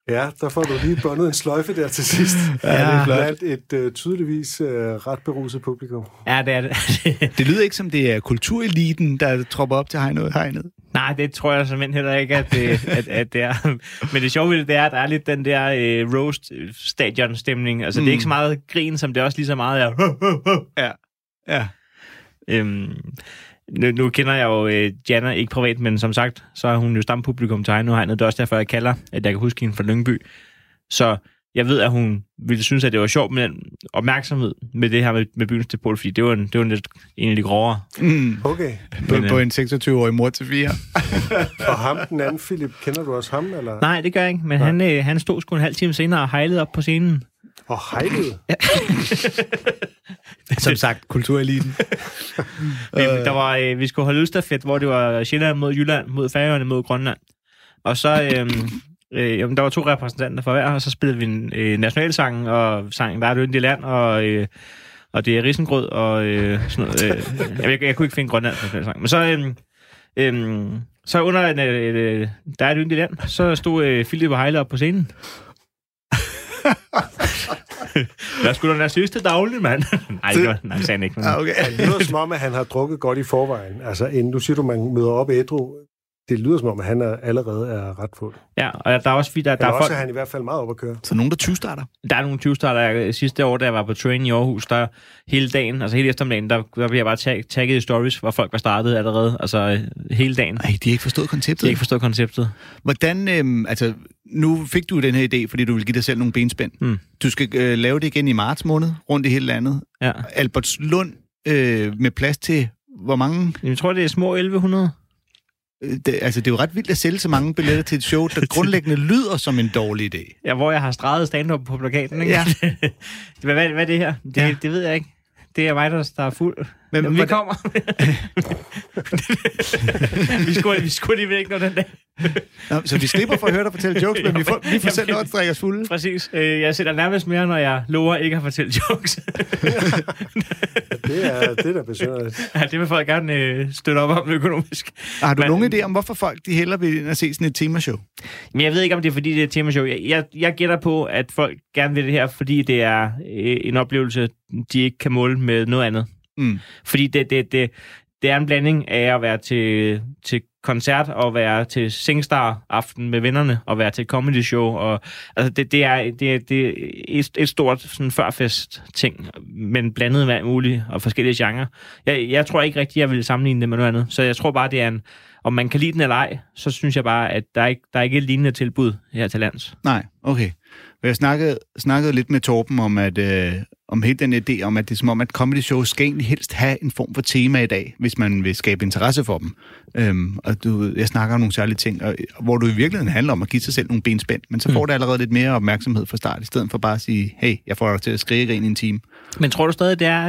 S1: Ja, der får du lige bundet en sløjfe der til sidst. *laughs*
S2: Ja, det er flot.
S1: Blandt et uh, tydeligvis uh, ret beruset publikum.
S3: Ja, det er det. *laughs*
S2: Det lyder ikke som, det er kultureliten, der tropper op til hegnet. hegnet.
S3: Nej, det tror jeg simpelthen heller ikke, at det, at, at det er. Men det sjove ved det, det er, at der er lidt den der øh, roast-stadion-stemning. Altså, mm. det er ikke så meget grin, som det også lige så meget er...
S2: Ja. Ja.
S3: Øhm, nu, nu kender jeg jo øh, Jana, ikke privat, men som sagt, så er hun jo stampublikum til Hegnet Hegnet. Det er også derfor, jeg kalder, at jeg kan huske hende fra Lyngby. Så jeg ved, at hun ville synes, at det var sjovt med den opmærksomhed med det her med, med byens depot, fordi det var en, det var en lidt en af de grovere.
S2: Mm.
S1: Okay.
S2: På,
S3: Men, øh,
S2: på en 26-årig mor til fire. *laughs*
S1: Og ham, den anden Philip, kender du også ham? Eller?
S3: Nej, det gør jeg ikke, men han, øh, han stod sgu en halv time senere og hejlede op på scenen.
S1: Og hejlede. *laughs*
S2: Som sagt, kultureliten. *laughs*
S3: Der var, øh, vi skulle holde ølstafet, hvor det var Sjælland mod Jylland, mod Færøerne mod Grønland. Og så, øh, øh, jamen, der var to repræsentanter for hver, og så spillede vi en øh, nationalsang, og sang Hvert yndigt land, og, øh, og det er risengrød, og øh, sådan noget. Øh, *laughs* jeg, jeg, jeg kunne ikke finde Grønlands nationalsang. Men så, øh, øh, så under en, øh, øh, Der er et yndigt land, så stod øh, Philip og Heile op på scenen. *laughs* *laughs* Jeg skulle da være sidste daglig, mand. *laughs* Nej, det var, nej, det sagde han ikke. Men...
S2: Ah, okay.
S1: Det lyder som om, at han har drukket godt i forvejen. Altså, inden du siger, du man møder op ædru, det lyder som om, at han er, allerede er ret fuld.
S3: Ja, og der er også, fordi der, der, er,
S1: også
S3: folk,
S1: er han i hvert fald meget op at køre.
S2: Så nogen, der 20 starter.
S3: der er nogle 20 der sidste år, da jeg var på train i Aarhus, der hele dagen, altså hele eftermiddagen, der, der blev jeg bare tag, tagget i stories, hvor folk var startet allerede, altså øh, hele dagen.
S2: Nej, de har ikke forstået konceptet.
S3: De har ikke forstået konceptet.
S2: Hvordan, øhm, altså, nu fik du den her idé, fordi du vil give dig selv nogle benspænd.
S3: Mm.
S2: Du skal øh, lave det igen i marts måned, rundt i hele landet.
S3: Ja.
S2: Albertslund øh, med plads til, hvor mange?
S3: Jeg tror, det er små 1100.
S2: Øh, Det, altså, det er jo ret vildt at sælge så mange billetter til et show, der *laughs* grundlæggende lyder som en dårlig idé.
S3: Ja, hvor jeg har streget stand-up på plakaten, ikke?
S2: Ja. *laughs*
S3: hvad, hvad, hvad er det her? Det,
S2: ja.
S3: det ved jeg ikke. Det er mig, der, der er fuld.
S2: Men
S3: Men, Jamen, vi
S2: hvordan-
S3: kommer. *laughs* vi, skulle, vi skulle lige ikke nå den dag.
S2: Nå, så vi slipper for at høre dig fortælle *laughs* jokes, men vi får, vi får selv lov at drikke os fulde.
S3: Præcis. Øh, Jeg sætter nærmest mere, når jeg lover ikke at fortælle jokes. *laughs*
S1: Det er det, der besynderligt.
S3: ja, det vil folk gerne øh, støtte op om økonomisk.
S2: Har du
S3: Men-
S2: nogen idé om, hvorfor folk de hellere vil ind og se sådan et temashow?
S3: Men jeg ved ikke, om det er, fordi det er et temashow. Jeg, jeg, jeg gætter på, at folk gerne vil det her, fordi det er øh, en oplevelse, de ikke kan måle med noget andet.
S2: Mm.
S3: Fordi det, det, det, det er en blanding af at være til, til koncert og være til Singstar-aften med vennerne og være til et comedy show. Og, altså det, det, er, det, er, det er et, et stort sådan førfest-ting, men blandet med alt muligt og forskellige genrer. Jeg, jeg tror ikke rigtig, jeg vil sammenligne det med noget andet. Så jeg tror bare, det er en... Om man kan lide den eller ej, så synes jeg bare, at der er ikke, der er ikke et lignende tilbud her til lands.
S2: Nej, okay. Jeg snakkede, snakkede lidt med Torben om, at, øh, om hele den idé om, at det er som om, at comedy shows skal egentlig helst have en form for tema i dag, hvis man vil skabe interesse for dem. Øhm, og du, jeg snakker om nogle særlige ting, og, hvor du i virkeligheden handler om at give sig selv nogle benspænd, men så får
S3: Mm.
S2: det allerede lidt mere opmærksomhed fra start, i stedet for bare at sige, hey, jeg får dig til at skrige ind i en time.
S3: Men tror du stadig, det er,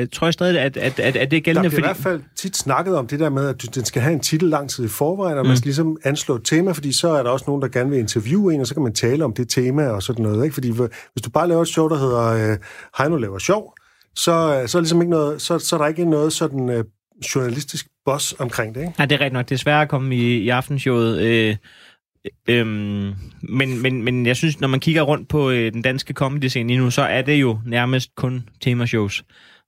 S3: øh, tror jeg stadig, at, at, at, at det er
S1: Der
S3: gældende?
S1: bliver i hvert fald tit snakket om det der med, at den skal have en titel lang tid i forvejen, og mm. man skal ligesom anslå et tema, fordi så er der også nogen, der gerne vil interviewe en, og så kan man tale om det tema og sådan noget. Ikke? Fordi hvis du bare laver et show, der hedder øh, Heino laver sjov, så, øh, så, er ligesom ikke noget, så, så er der ikke noget sådan øh, journalistisk boss omkring det. Ikke?
S3: Nej, det er rigtigt nok. Det er svært at komme i, i aftenshowet. Øh, øhm, men, men, men jeg synes, når man kigger rundt på øh, den danske comedy-scene lige nu, så er det jo nærmest kun temashows.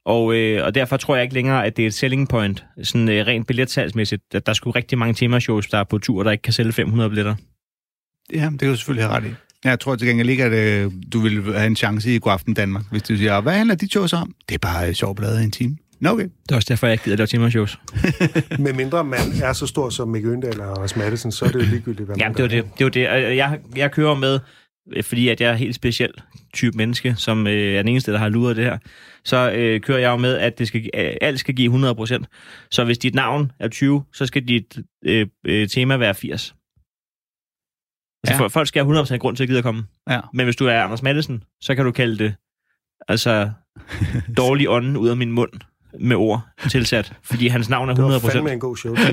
S3: Og, øh, og derfor tror jeg ikke længere, at det er et selling point, sådan øh, rent billetsalgsmæssigt. At der skulle rigtig mange temashows, der er på tur, der ikke kan sælge 500 billetter.
S2: Ja, det kan du selvfølgelig have ret i. Jeg tror til gengæld ikke, at øh, du vil have en chance i God Aften Danmark, hvis du siger, hvad handler dit shows om? Det er bare øh, sjov blade i en time. Nå, okay.
S3: Det er også derfor, jeg ikke gider lave temashows. *laughs*
S1: Med mindre man er så stor som Mikke Øndal og Anders Madsen, så er det jo ligegyldigt, hvad man
S3: Jamen, det var det. det, var det. Jeg, jeg kører med, øh, fordi at jeg er helt speciel type menneske, som øh, er den eneste, der har luret det her, så øh, kører jeg jo med, at det skal, øh, alt skal give 100%. Så hvis dit navn er 20, så skal dit øh, øh, tema være 80. Altså,
S2: Ja.
S3: ja. folk skal have 100% grund til at gide at komme.
S2: Ja.
S3: Men hvis du er Anders Madsen, så kan du kalde det altså *laughs* dårlig ånden ud af min mund med ord tilsat, fordi hans navn er 100%.
S1: Det var fandme en god show. *laughs*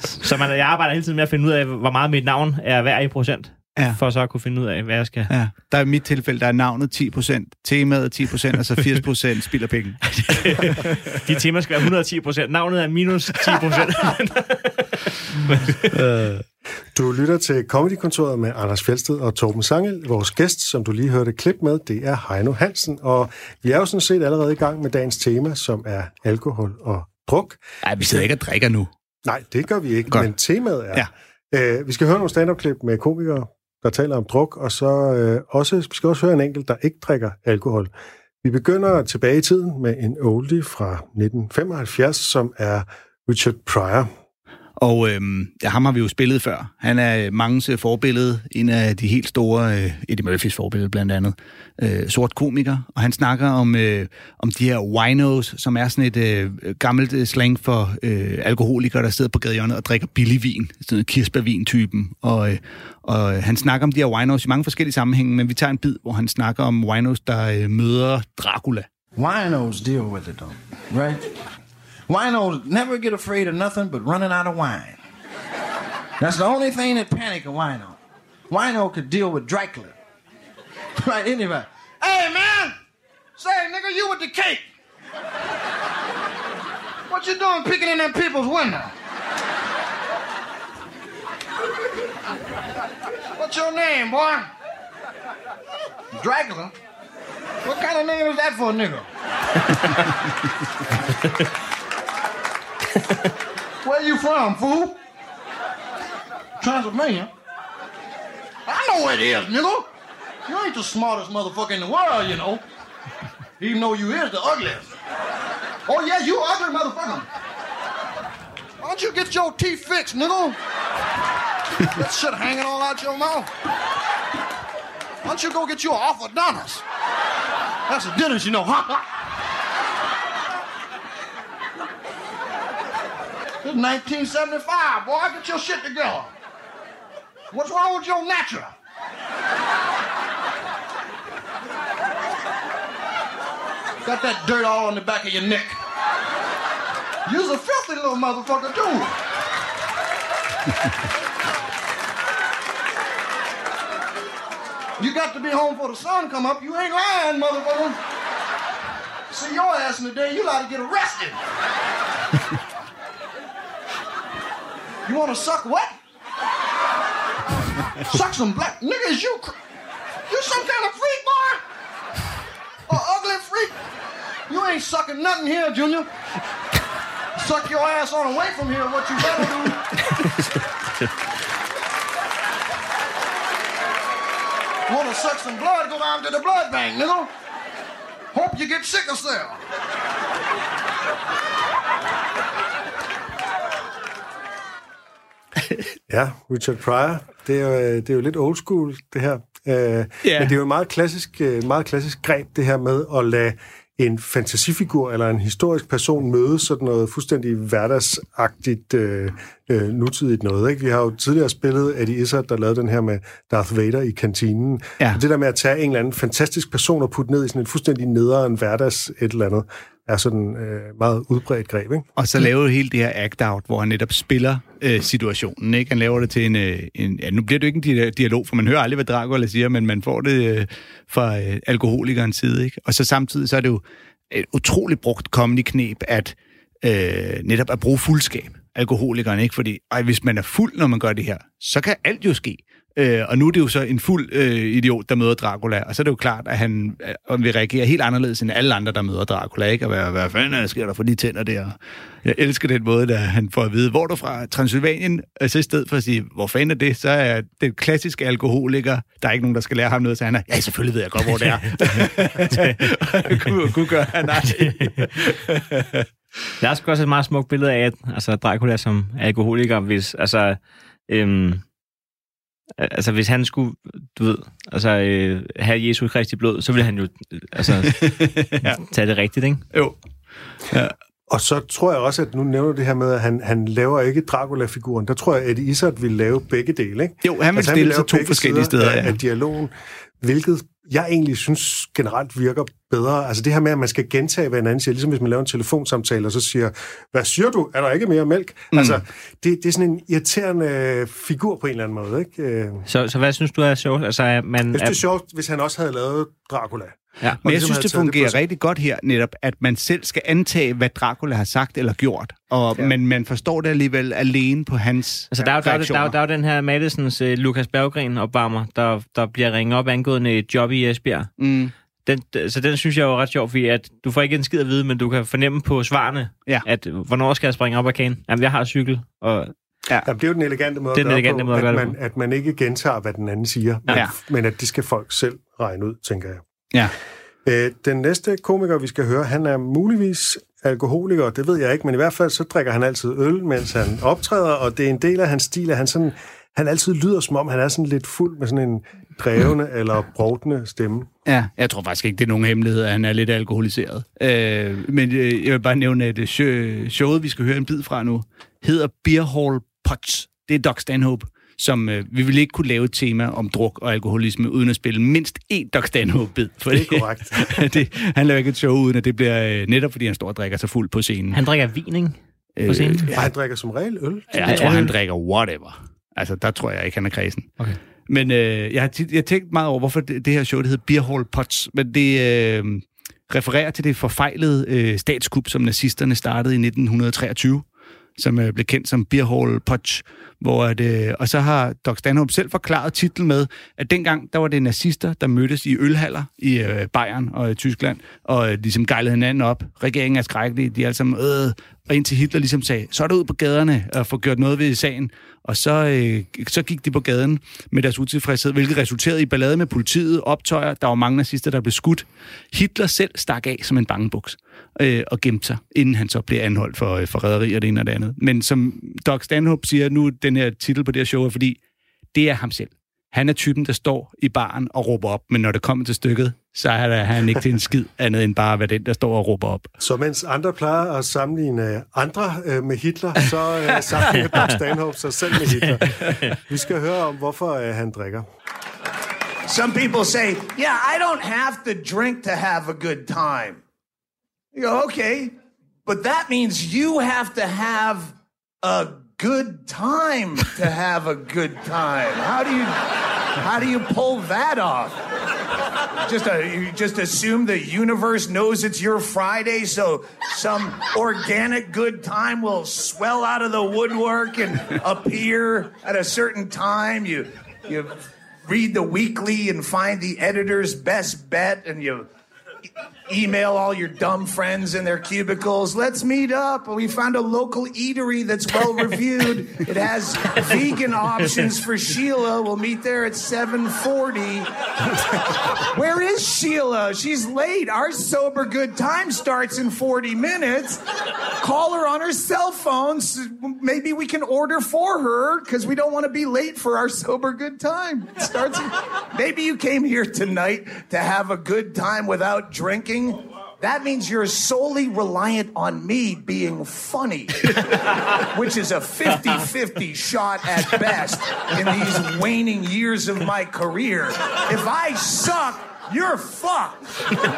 S3: Så man, jeg arbejder hele tiden med at finde ud af, hvor meget mit navn er værd i procent,
S2: Ja.
S3: for så at kunne finde ud af, hvad jeg skal.
S2: Ja, der er i mit tilfælde, der er navnet 10%, temaet 10%, og så 80% spilder penge. *laughs*
S3: De temaer skal være 110 procent. Navnet er minus 10 procent. *laughs*
S1: Du lytter til Comedy-kontoret med Anders Fjeldsted og Torben Sangel. Vores gæst, som du lige hørte klip med, det er Heino Hansen. Og vi er jo sådan set allerede i gang med dagens tema, som er alkohol og druk.
S2: Nej, vi sidder ikke og drikker nu.
S1: Nej, det gør vi ikke,
S2: Godt.
S1: men temaet er... Ja. Øh, vi skal høre nogle stand-up-klip med komikere, der taler om druk, og så øh, også, vi skal også høre en enkelt, der ikke drikker alkohol. Vi begynder tilbage i tiden med en oldie fra 1975, som er Richard Pryor.
S2: Og øhm, ja, ham har vi jo spillet før. Han er øh, mangens øh, forbillede, en af de helt store, øh, Eddie Murphys forbillede blandt andet, øh, sort komiker. Og han snakker om, øh, om de her winos, som er sådan et øh, gammelt øh, slang for øh, alkoholikere, der sidder på gadehjørnet og drikker billig vin, sådan noget kirsebærvin-typen. Og, øh, og han snakker om de her winos i mange forskellige sammenhænge, men vi tager en bid, hvor han snakker om winos, der øh, møder Dracula.
S8: Winos deal with it though, right? Winos never get afraid of nothing but running out of wine. That's the only thing that panic a wino. Wino could deal with Dracula. *laughs* Right, anybody. Hey man! Say, nigga, you with the cake. What you doing picking in them people's window? What's your name, boy? Dracula? What kind of name is that for a nigga? *laughs* Where you from, fool? Transylvania? I know where it is, nigga. You ain't the smartest motherfucker in the world, you know. Even though you is the ugliest. Oh yeah, you ugly motherfucker. Why don't you get your teeth fixed, nigga? that shit hanging all out your mouth. Why don't you go get you an orthodontist? That's a dentist, you know, huh? This is 1975, boy. Get your shit together. What's wrong with your natural? Got that dirt all on the back of your neck. You's a filthy little motherfucker, too. You got to be home before the sun come up. You ain't lying, motherfucker. See your ass in the day, you like to get arrested. You want to suck what? suck some black niggas. You, cr- you some kind of freak, boy? A ugly freak? You ain't sucking nothing here, Junior. Suck your ass on away from here. What you better do? Want to suck some blood? Go down to the blood bank, nigga. Hope you get sickle cell. *laughs*
S1: Ja, Richard Pryor. Det er, jo, øh, det er jo lidt old school, det her. Øh, yeah. Men det er jo et meget klassisk, øh, meget klassisk greb, det her med at lade en fantasifigur eller en historisk person møde sådan noget fuldstændig hverdagsagtigt øh, øh, nutidigt noget. Ikke? Vi har jo tidligere spillet Eddie Izzard, der lavede den her med Darth Vader i kantinen.
S2: Ja.
S1: Og det der med at tage en eller anden fantastisk person og putte ned i sådan en fuldstændig nederen hverdags et eller andet, er sådan øh, meget udbredt greb. Ikke?
S2: Og så lave hele det her act-out, hvor han netop spiller øh, situationen. Ikke? Han laver det til en... Øh, en ja, nu bliver det jo ikke en di- dialog, for man hører aldrig, hvad Dracula siger, men man får det øh, fra øh, alkoholikernes side. Ikke? Og så samtidig så er det jo et utroligt brugt comedy-knep, at øh, netop at bruge fuldskab. Alkoholikeren, ikke? Fordi ej, hvis man er fuld, når man gør det her, så kan alt jo ske. Øh, og nu er det jo så en fuld øh, idiot, der møder Dracula, og så er det jo klart, at han øh, vil reagere helt anderledes end alle andre, der møder Dracula, ikke? Og hvad, hvad fanden er der sker der for de tænder der? Jeg elsker den måde, der han får at vide, hvor du fra? Transylvanien? Og så i stedet for at sige, hvor fanden er det? Så er det klassiske alkoholiker, der er ikke nogen, der skal lære ham noget, så han er, ja, selvfølgelig ved jeg godt, hvor det er. *laughs* *laughs* Gud, Gud gør han. *laughs*
S3: Der er sgu også et meget smukt billede af, at altså, Dracula som alkoholiker, hvis, altså, øhm, altså, hvis han skulle, du ved, altså, øh, have Jesus Kristi blod, så ville han jo altså, *laughs* ja. tage det rigtigt, ikke?
S2: Jo. Ja.
S1: Og så tror jeg også, at nu nævner du det her med, at han, han laver ikke Dracula-figuren. Der tror jeg, at Izzard ville lave begge dele. Ikke?
S2: Jo, han vil
S1: Altså,
S2: stille
S1: lave
S2: sig to forskellige steder,
S1: Af,
S2: ja.
S1: af dialogen, hvilket jeg egentlig synes generelt virker bedre. Altså det her med, at man skal gentage, hvad en anden siger, ligesom hvis man laver en telefonsamtale, og så siger, hvad siger du? Er der ikke mere mælk? Mm. Altså, det, det er sådan en irriterende figur på en eller anden måde. Ikke? Øh, Jeg
S3: Så, så hvad synes du er sjovt? Altså, man,
S1: synes, det er sjovt, hvis han også havde lavet Dracula.
S3: Ja.
S2: Men jeg
S1: ligesom
S2: synes,
S1: havde
S2: det
S1: det
S2: fungerer
S1: sig.
S2: rigtig godt her, netop, at man selv skal antage, hvad Dracula har sagt eller gjort. Og, ja. Men man forstår det alligevel alene på hans
S3: Altså, der er, jo, der, er, der, er, der er den her Madisons uh, Lukas Berggren opvarmer, der, der bliver ringet op angående et job i Esbjerg.
S2: Mm.
S3: Den, så den synes jeg jo er ret sjov, fordi at du får ikke en skid at vide, men du kan fornemme på svarene,
S2: Ja.
S3: at øh, hvornår skal jeg springe op af kagen? Jamen, jeg har cykel, og
S1: Jamen, det er jo den elegante måde
S3: Det den
S1: at
S3: elegante
S1: på,
S3: måde at
S1: at,
S3: gøre det
S1: man,
S3: på.
S1: at man ikke gentager, hvad den anden siger, men,
S2: Ja.
S1: men at det skal folk selv regne ud, tænker jeg.
S2: Ja.
S1: Øh, den næste komiker, vi skal høre, han er muligvis alkoholiker, det ved jeg ikke, men i hvert fald så drikker han altid øl, mens han optræder, og det er en del af hans stil, at han, sådan, han altid lyder som om, han er sådan lidt fuld med sådan en drevende *laughs* eller brovtende stemme.
S2: Ja, jeg tror faktisk ikke, det er nogen hemmelighed, at han er lidt alkoholiseret. Øh, men øh, jeg vil bare nævne, at øh, show- showet, vi skal høre en bid fra nu, hedder Beer Hall Pots. Det er Doc Stanhope, som øh, vi vil ikke kunne lave et tema om druk og alkoholisme, uden at spille mindst én Doc Stanhope-bid. For
S1: Det er korrekt. *laughs*
S2: det, han laver ikke et show, uden at det bliver øh, netop, fordi han står og drikker sig fuld på scenen.
S3: han drikker vin, ikke? På
S2: Øh,
S3: scenen.
S1: Og han drikker som regel øl.
S2: Ja, jeg tror,
S3: Ja.
S2: han drikker whatever. Altså, der tror jeg ikke, han er kredsen.
S3: Okay.
S2: Men øh, jeg har tit, jeg har tænkt meget over, hvorfor det, det her show, det hedder Beer Hall Pots. Men det øh, refererer til det forfejlede øh, statskup, som nazisterne startede i 1923 som øh, blev kendt som Beer Hall Potch. Hvor at, øh, og så har Doc Stanhope selv forklaret titlen med, at dengang der var det nazister, der mødtes i ølhaller i øh, Bayern og i Tyskland, og øh, ligesom gejlede hinanden op. Regeringen er skrækkelig, de er alle sammen, øh, og indtil Hitler ligesom sagde, så er det ud på gaderne og få gjort noget ved sagen. Og så, øh, så gik de på gaden med deres utilfredshed, hvilket resulterede i ballade med politiet, optøjer. Der var mange nazister, der blev skudt. Hitler selv stak af som en bangebuks øh, og gemte sig, inden han så blev anholdt for øh, forræderi og det ene og det andet. Men som Doc Stanhope siger, nu den her titel på det her show er, fordi det er ham selv. Han er typen, der står i baren og råber op, men når det kommer til stykket, så er der, han ikke til en skid andet end bare at være den, der står og råber op.
S1: Så mens andre plejer at sammenligne andre øh, med Hitler, så øh, *laughs* sammenligner Doc Stanhope sig selv med Hitler. Vi skal høre om, hvorfor øh, han drikker.
S9: Some people say, yeah, I don't have to drink to have a good time. You go, okay, but that means you have to have a good time to have a good time. How do you, how do you pull that off? Just a, you just assume the universe knows it's your Friday, so some organic good time will swell out of the woodwork and appear at a certain time. You, you read the weekly and find the editor's best bet, and you email all your dumb friends in their cubicles. Let's meet up. We found a local eatery that's well reviewed. It has vegan options for Sheila. We'll meet there at 7:40. Where is Sheila? She's late. Our sober good time starts in 40 minutes. Call her on her cell phone. Maybe we can order for her because we don't want to be late for our sober good time. It starts. Maybe you came here tonight to have a good time without drinking. That means you're solely reliant on me being funny, *laughs* which is a 50 50 shot at best in these waning years of my career. If I suck, you're fucked.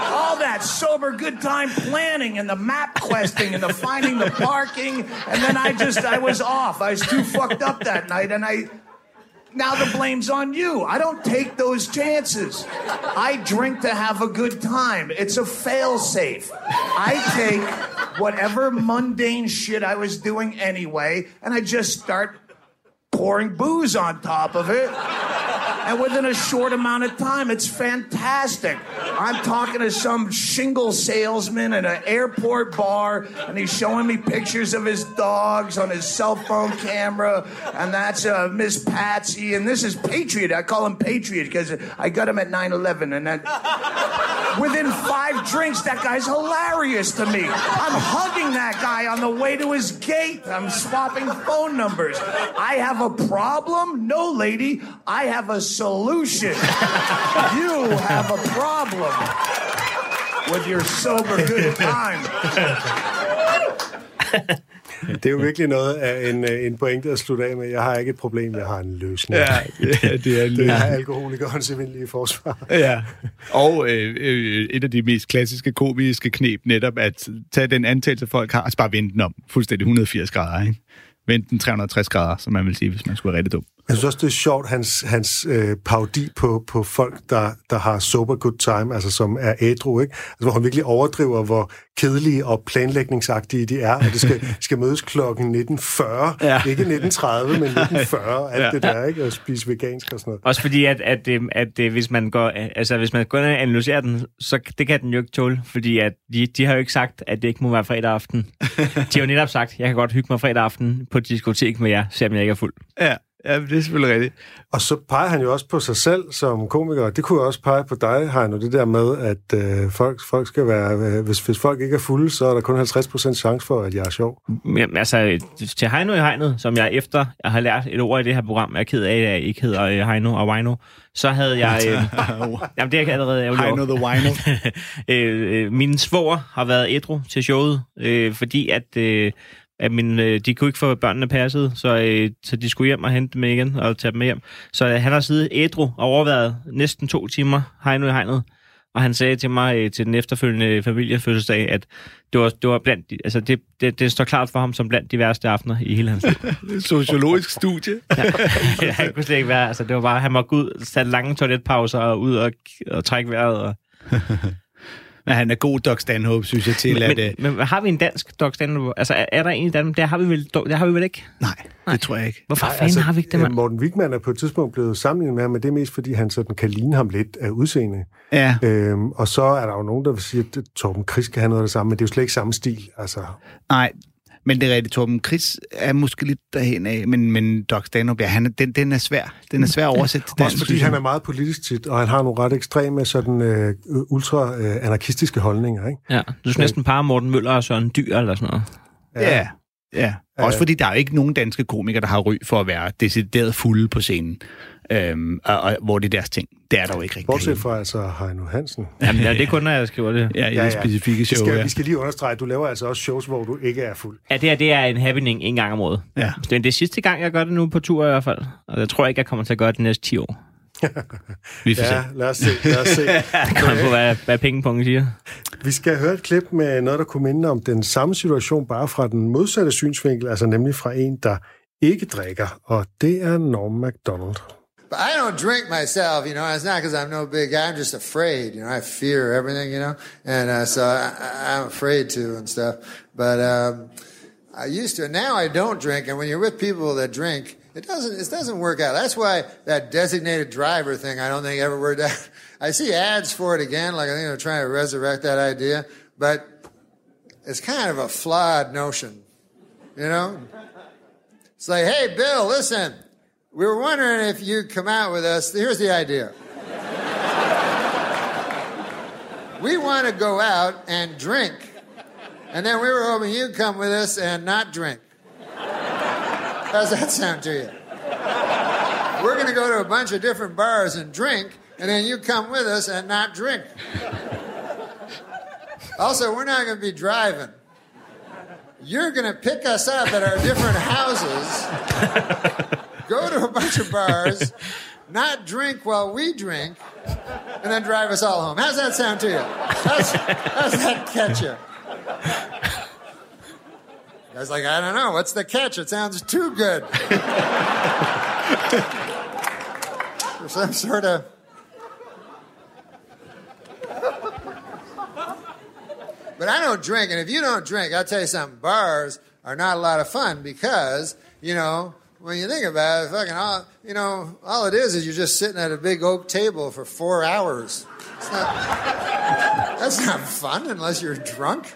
S9: All that sober good time planning and the map questing and the finding the parking, and then I just I was off. I was too fucked up that night, and I now the blame's on you. I don't take those chances. I drink to have a good time. It's a fail safe. I take whatever mundane shit I was doing anyway, and I just start pouring booze on top of it. And within a short amount of time, it's fantastic. I'm talking to some shingle salesman in an airport bar, and he's showing me pictures of his dogs on his cell phone camera, and that's uh, Miss Patsy, and this is Patriot. I call him Patriot because I got him at 9/11, and then within five drinks, that guy's hilarious to me. I'm hugging that guy on the way to his gate. I'm swapping phone numbers. I have a problem? No, lady. I have a solution. *laughs* you have a problem with your sober good time. *laughs*
S1: Det er jo virkelig noget af en, øh, en pointe at slutte af med. Jeg har ikke et problem, jeg har en løsning.
S2: Ja, ja, det er en *laughs*
S1: Det er
S2: løsning.
S1: alkoholikerens evindelige forsvar.
S2: Ja, og øh, øh, et af de mest klassiske komiske knep netop at tage den antagelse, folk har, og bare vende den om fuldstændig 180 grader, ikke? Vende den 360 grader, som man vil sige, hvis man skulle være rigtig dum.
S1: Jeg synes også, det er sjovt, hans, hans øh, parodi på, på folk, der, der har sober good time, altså som er ædru, ikke? Altså, hvor han virkelig overdriver, hvor kedelige og planlægningsagtige de er, og det skal, *laughs* skal mødes klokken 19.40,
S2: Ja.
S1: ikke 19.30, men 19.40, *laughs* alt
S2: Ja.
S1: ja. det der, ikke? Og spise vegansk og sådan noget.
S3: Også fordi, at, at, at, at, at hvis man går, altså, hvis man går ind og analyserer den, så det kan den jo ikke tåle, fordi at de, de har jo ikke sagt, at det ikke må være fredag aften. *laughs* De har jo netop sagt, jeg kan godt hygge mig fredag aften på et diskotek med jer, selvom jeg ikke er fuld.
S2: Ja, ja det er selvfølgelig rigtigt.
S1: Og så peger han jo også på sig selv som komiker. Det kunne jo også pege på dig, Heino, det der med, at øh, folk, folk skal være... Øh, hvis, hvis folk ikke er fulde, så er der kun 50% chance for, at jeg er sjov.
S3: Jamen, altså, til Heino i Hegnet, som jeg efter, jeg har lært et ord i det her program, jeg er ked af, at jeg ikke hedder øh, Heino og Wino, så havde jeg... Øh, *laughs* jamen, det er jeg allerede ærgerlig.
S2: Heino the Wino. *laughs*
S3: øh, øh, min svoger har været ædru til showet, øh, fordi at, øh, at min, øh, de kunne ikke få børnene passet, så, øh, så de skulle hjem og hente dem igen og tage dem hjem. Så øh, han har siddet ædru og overvejet næsten to timer hegnet i hegnet. Og han sagde til mig øh, til den efterfølgende familiefødselsdag, at det var, det var blandt, altså det, det, det står klart for ham som blandt de værste aftener i hele hans liv. *laughs*
S2: Sociologisk studie.
S3: han kunne slet ikke være, altså det var bare, han måtte gå ud, tage lange toiletpauser og ud og, og trække vejret. Og, *laughs*
S2: Men han er god Doc Stanhope, synes jeg, til at... øh,
S3: men, men, har vi en dansk Doc Stanhope? Altså, er, er der en i Danmark? Det har vi vel, det har vi vel ikke?
S2: Nej, det tror jeg ikke.
S3: Hvorfor fanden har vi ikke det,
S1: øh,
S3: mand?
S1: Morten Wigman er på et tidspunkt blevet sammenlignet med ham, men det er mest, fordi han sådan kan ligne ham lidt af udseende.
S2: Ja,
S1: Øhm, og så er der jo nogen, der vil sige, at Torben Chris kan have noget af det samme, men det er jo slet ikke samme stil. Altså,
S2: nej. Men det er rigtigt, Torben Chris er måske lidt derhen af, men, men Doc Stanhope, ja, han, den, den er svær. Den er svær at oversætte til dansk.
S1: også fordi
S2: synes
S1: han er meget politisk tit, og han har nogle ret ekstreme, sådan øh, ultra-anarkistiske holdninger, ikke?
S3: Ja, du skal næsten parre Morten Møller og Søren Dyr eller sådan noget.
S2: Ja, ja. Også fordi der er jo ikke nogen danske komikere, der har ry for at være decideret fulde på scenen. Øhm, og, og, hvor det er deres ting. Det er der jo ikke rigtig.
S1: Bortset fra altså Heino Hansen.
S3: Jamen, ja, det er kun, når jeg skriver det.
S2: Ja, *laughs* i ja, ja. specifikke
S1: Vi
S2: show.
S1: skal,
S2: ja.
S1: vi skal lige understrege, at du laver altså også shows, hvor du ikke er fuld.
S3: Ja, det her det er en happening en gang om året.
S2: Ja.
S3: Det er det sidste gang, jeg gør det nu på tur i hvert fald. Og jeg tror ikke, jeg kommer til at gøre det de næste 10 år.
S2: Vi får *laughs*
S1: Ja,
S2: se.
S1: lad os se. Lad os se. *laughs*
S3: Det kommer på, hvad, hvad pengepunkten siger.
S1: Vi skal høre et klip med noget, der kunne minde om den samme situation, bare fra den modsatte synsvinkel, altså nemlig fra en, der ikke drikker, og det er Norm MacDonald.
S10: But I don't drink myself, you know. It's not because I'm no big guy. I'm just afraid, you know. I fear everything, you know, and uh, so I, I'm afraid to and stuff. But um, I used to. Now I don't drink, and when you're with people that drink, it doesn't. It doesn't work out. That's why that designated driver thing. I don't think ever worked out. *laughs* I see ads for it again, like I think they're trying to resurrect that idea, but it's kind of a flawed notion, you know. It's like, hey, Bill, listen. We were wondering if you'd come out with us. Here's the idea. we want to go out and drink. And then we were hoping you'd come with us and not drink. How's that sound to you? We're going to go to a bunch of different bars and drink, and then you come with us and not drink. Also, we're not going to be driving. You're going to pick us up at our different houses, go to a bunch of bars, not drink while we drink, and then drive us all home. How's that sound to you? How's, how's that catch you? I was like, I don't know. What's the catch? It sounds too good. For some sort of. But I don't drink, and if you don't drink, I'll tell you something. Bars are not a lot of fun because, you know, when you think about it, fucking all, you know, all it is is you're just sitting at a big oak table for four hours. Not, that's not fun unless you're drunk.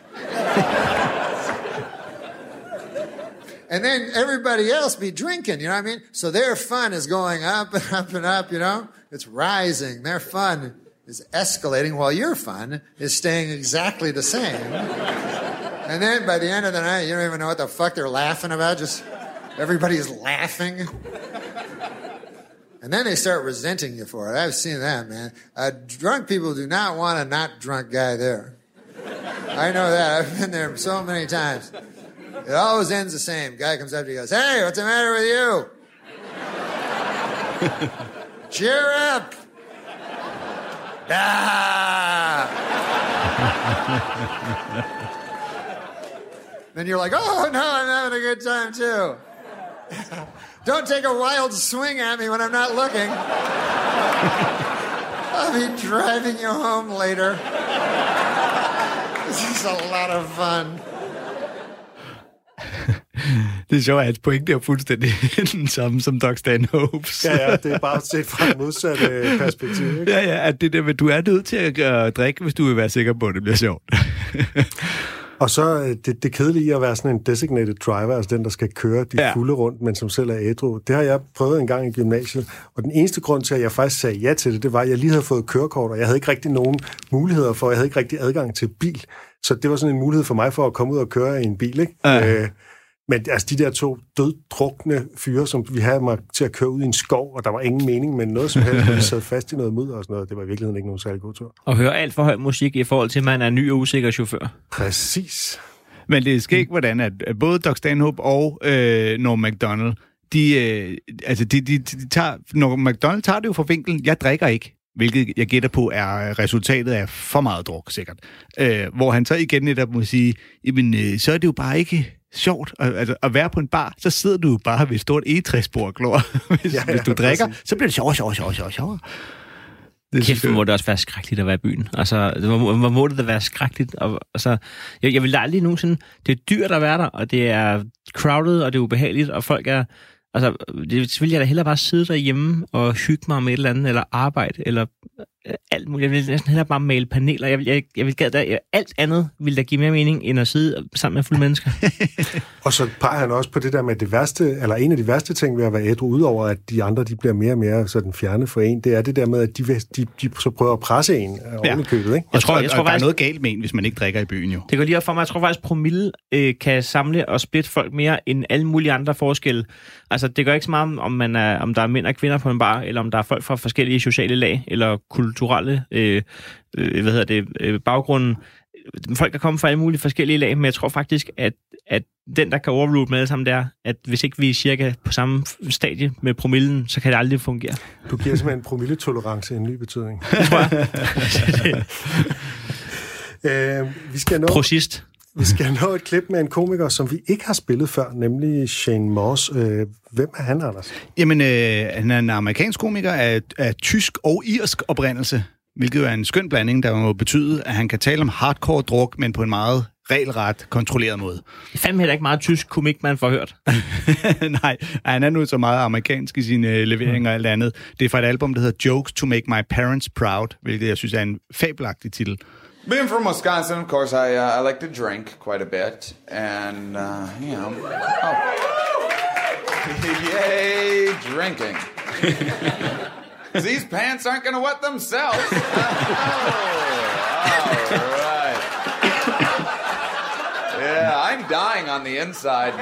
S10: and then everybody else be drinking, you know what I mean? So their fun is going up and up and up, you know? It's rising. Their fun is escalating while your fun is staying exactly the same. and then by the end of the night, you don't even know what the fuck they're laughing about. Just everybody's laughing. And then they start resenting you for it. I've seen that, man. Uh, drunk people do not want a not drunk guy there. I know that. I've been there so many times. It always ends the same. Guy comes up to you goes, Hey, what's the matter with you? *laughs* Cheer up. Ah. *laughs* then you're like, Oh, no, I'm having a good time too. Don't take a wild swing at me when I'm not looking. I'll be driving you home later. This is a lot of fun. *laughs*
S2: Det er sjovt, at hans pointe er fuldstændig *laughs* den samme som Doc Stanhopes.
S1: Ja, ja, det er bare set fra et modsat øh, *laughs* perspektiv. Ikke?
S2: Ja, ja, at det der med, du er nødt til at øh, drikke, hvis du vil være sikker på, at det bliver sjovt.
S1: Og så øh, det, det kedelige at være sådan en designated driver, altså den, der skal køre de ja. fulde rundt, men som selv er ædru, det har jeg prøvet en gang i gymnasiet. Og den eneste grund til, at jeg faktisk sagde ja til det, det var, at jeg lige havde fået kørekort, og jeg havde ikke rigtig nogen muligheder for, jeg havde ikke rigtig adgang til bil. Så det var sådan en mulighed for mig for at komme ud og køre i en bil, ikke? Ja. Øh, men altså de der to døddrukne fyre, som vi havde mig til at køre ud i en skov, og der var ingen mening med noget som helst, de sad fast i noget mudder og sådan noget. Det var i virkeligheden ikke nogen særlig god tur.
S3: Og høre alt for høj musik i forhold til, at man er en ny og usikker chauffør.
S1: Præcis.
S2: Men det er skægt, hvordan at, at både Doc Stanhope og øh, Norm MacDonald, de, øh, altså de, de, de tager, Norm MacDonald tager det jo fra vinkelen, jeg drikker ikke hvilket jeg gætter på er resultatet af for meget druk, sikkert. Øh, hvor han så igen netop må sige, jamen, øh, så er det jo bare ikke sjovt at, altså, at være på en bar, så sidder du jo bare ved et stort egetræsbord, klor. *laughs* hvis, ja, ja, hvis du drikker, præcis. så bliver det sjovere, sjovere, sjovere, sjovere, sjovere.
S3: Det Kæft, hvor må det også være skrækkeligt at være i byen. Altså, hvor, hvor må det da være skrækkeligt? Og, altså, jeg, jeg vil aldrig nogensinde... Det er dyrt at være der, og det er crowded, og det er ubehageligt, og folk er... Altså, det vil jeg da hellere bare sidde derhjemme og hygge mig med et eller andet, eller arbejde, eller alt muligt. Jeg vil næsten hellere bare male paneler. Jeg vil, jeg, jeg vil da, alt andet vil da give mere mening, end at sidde sammen med fulde mennesker. *laughs*
S1: og så peger han også på det der med det værste, eller en af de værste ting ved at være ædru, udover at de andre de bliver mere og mere sådan fjerne for en, det er det der med, at de, de, de så prøver at presse en ja. oven i købet. Ikke?
S2: Jeg tror, jeg tror, der faktisk, er noget galt med en, hvis man ikke drikker i byen jo.
S3: Det går lige op for mig. Jeg tror faktisk, promille øh, kan samle og splitte folk mere end alle mulige andre forskelle. Altså, det gør ikke så meget, om, man er, om der er mænd og kvinder på en bar, eller om der er folk fra forskellige sociale lag, eller kulturelle øh, øh, hvad hedder det, øh, baggrunden. Folk kan komme fra alle mulige forskellige lag, men jeg tror faktisk, at, at den, der kan overrule med alle sammen, det er, at hvis ikke vi er cirka på samme stadie med promillen, så kan det aldrig fungere.
S1: Du giver simpelthen promilletolerance en ny betydning.
S3: Det tror
S1: jeg. øh, vi skal nå...
S3: Prosist.
S1: Vi skal nå et klip med en komiker, som vi ikke har spillet før, nemlig Shane Moss. Øh, hvem er han, Anders?
S2: Jamen, øh, han er en amerikansk komiker af, af tysk og irsk oprindelse, hvilket jo er en skøn blanding, der må betyde, at han kan tale om hardcore druk, men på en meget regelret, kontrolleret måde.
S3: Det er fandme heller ikke meget tysk komik, man får hørt. *laughs*
S2: Nej, han er nu så meget amerikansk i sine øh, leveringer og alt andet. Det er fra et album, der hedder Jokes to Make My Parents Proud, hvilket jeg synes er en fabelagtig titel.
S11: Being from Wisconsin, of course, I uh, I like to drink quite a bit, and uh, you know, oh. *laughs* yay, drinking. *laughs* These pants aren't going to wet themselves. *laughs* oh, all right. Yeah, I'm dying on the inside.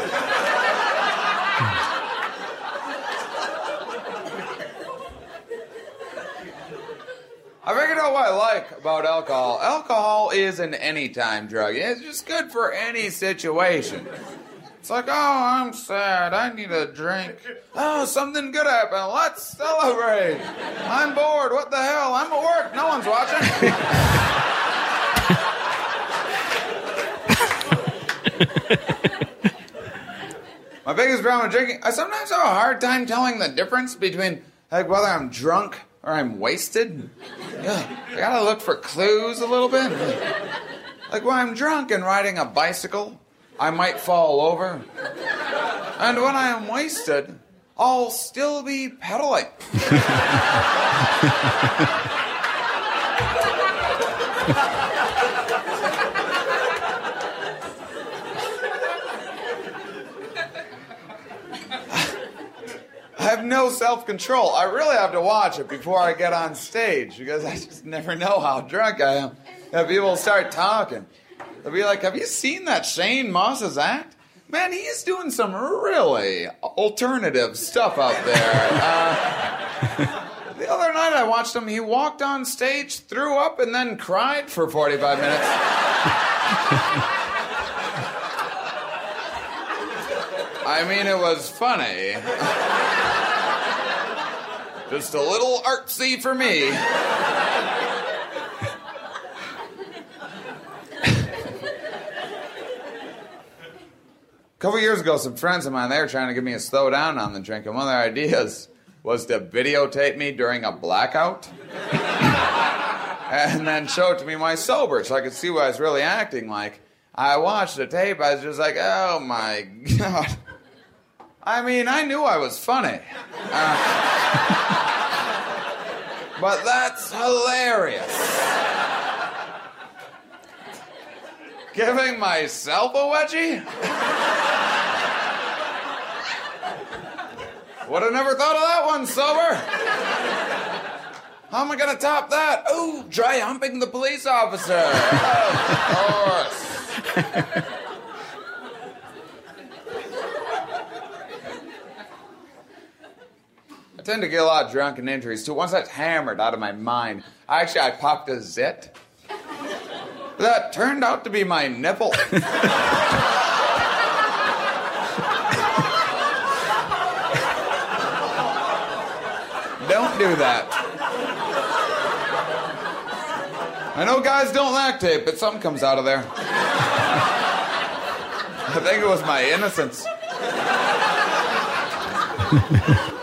S11: I figured out what I like about alcohol. Alcohol is an anytime drug. It's just good for any situation. It's like, oh, I'm sad. I need a drink. Oh, something good happened. Let's celebrate. I'm bored. What the hell? I'm at work. No one's watching. My biggest problem with drinking, I sometimes have a hard time telling the difference between like whether I'm drunk or I'm wasted. I gotta look for clues a little bit. Like when I'm drunk and riding a bicycle, I might fall over. And when I am wasted, I'll still be pedaling. *laughs* have no self control. I really have to watch it before I get on stage because I just never know how drunk I am. And people start talking. They'll be like, Have you seen that Shane Moss's act? Man, he's doing some really alternative stuff out there. Uh, the other night I watched him, he walked on stage, threw up, and then cried for 45 minutes. I mean, it was funny. Just a little artsy for me. A couple years ago, some friends of mine, they were trying to give me a slow down on the drink, and one of their ideas was to videotape me during a blackout and then show it to me my sober so I could see what I was really acting like. I watched the tape, I was just like, oh my God. I mean, I knew I was funny. Uh, but that's hilarious. Giving myself a wedgie? Would have never thought of that one sober. How am I gonna top that? Ooh, dry humping the police officer. Of course. Tend to get a lot of drunken injuries too. Once that's hammered out of my mind, actually I popped a zit. That turned out to be my nipple. *laughs* Don't do that. I know guys don't lactate, but something comes out of there. *laughs* I think it was my innocence. *laughs*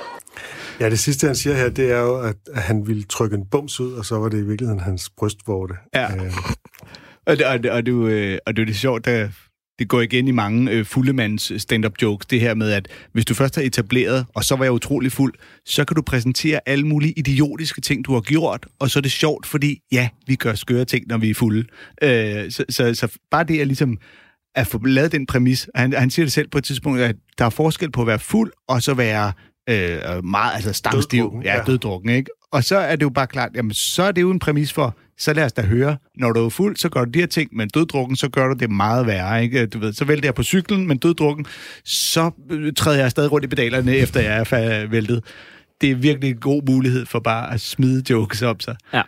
S1: Ja, det sidste, han siger her, det er jo, at at han ville trykke en bums ud, og så var det i virkeligheden hans brystvorte.
S2: Ja.
S1: Øh,
S2: Og, det, og, det, og, det, øh, og det er det sjovt, der, det går igen i mange øh, fuldemands stand-up jokes, det her med, at hvis du først har etableret, og så var jeg utrolig fuld, så kan du præsentere alle mulige idiotiske ting, du har gjort, og så er det sjovt, fordi ja, vi gør skøre ting, når vi er fulde. Øh, så, så, så bare det er ligesom at få lavet den præmis, han, han siger det selv på et tidspunkt, at der er forskel på at være fuld, og så være øh, meget, altså stamstiv,
S1: Døddrukken,
S2: ja,
S1: ja.
S2: døddrukken, ikke? Og så er det jo bare klart, jamen så er det jo en præmis for, så lad os da høre, når du er fuld, så gør du de her ting, men døddrukken, så gør du det meget værre, ikke? Du ved, så vælter jeg på cyklen, men døddrukken, så øh, træder jeg stadig rundt i pedalerne, efter jeg er væltet. Det er virkelig en god mulighed for bare at smide jokes op sig.
S3: Ja.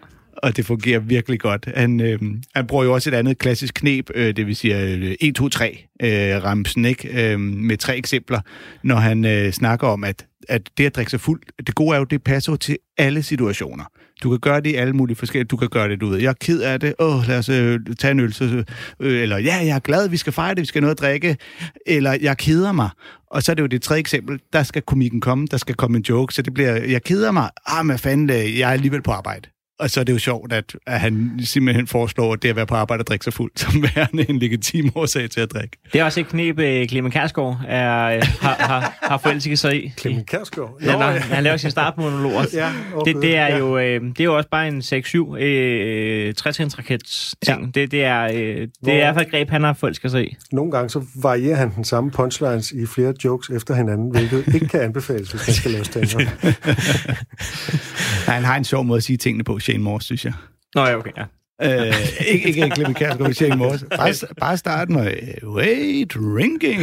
S2: Og det fungerer virkelig godt. Han, øh, han bruger jo også et andet klassisk knep, øh, det vil sige øh, 1, 2, 3 øh, ramsen, ikke? Øh, med tre eksempler, når han øh, snakker om, at, at det at drikke sig fuld, det gode er jo, det passer jo til alle situationer. Du kan gøre det i alle mulige forskellige, du kan gøre det, du ved, jeg er ked af det, åh, lad os øh, tage en øl, så, øh, eller ja, jeg er glad, vi skal fejre det, vi skal noget at drikke, eller jeg keder mig. Og så er det jo det tredje eksempel, der skal komikken komme, der skal komme en joke, så det bliver, jeg keder mig, ah, men fanden, øh, jeg er alligevel på arbejde. Og så er det jo sjovt, at, at han simpelthen foreslår, at det at være på arbejde og drikke sig fuld, *laughs* som værende en legitim årsag til at drikke.
S3: Det er også et knep, øh, Clemen Kærsgaard er, øh, har, har, har forelsket sig i.
S1: Clemen Kærsgaard?
S3: Ja, når, han laver sin startmonologer.
S1: Ja, åh,
S3: det, det, er
S1: ja.
S3: jo, øh, det er jo også bare en 6-7 øh, trætrinsrakets ting. Ja. Det, det, er, øh, det
S1: Hvor-
S3: er i hvert fald et greb, han har forelsket sig i.
S1: Nogle gange så varierer han den samme punchlines i flere jokes efter hinanden, hvilket ikke kan anbefales, hvis man skal lave stand-up. *laughs*
S2: Han har en sjov måde at sige tingene på, Shane Morse, synes jeg.
S3: Nå ja, okay, ja.
S2: Øh, ikke, ikke Clemen Kærsgaard, men Shane Morse. Bare, bare starte med, way drinking.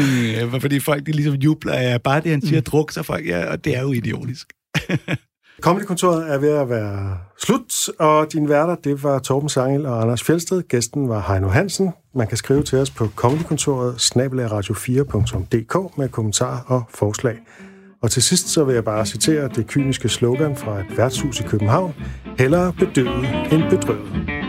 S2: Øh, Fordi folk de ligesom jubler af bare det, han siger, druk, så folk, ja, og det er jo idiotisk. *laughs*
S1: Comedykontoret er ved at være slut, og din værter, det var Torben Sangel og Anders Fjeldsted. Gæsten var Heino Hansen. Man kan skrive til os på comedykontoret snabelagradio4.dk med kommentarer og forslag. Og til sidst så vil jeg bare citere det kyniske slogan fra et værtshus i København. Hellere bedøvet end bedrøvet.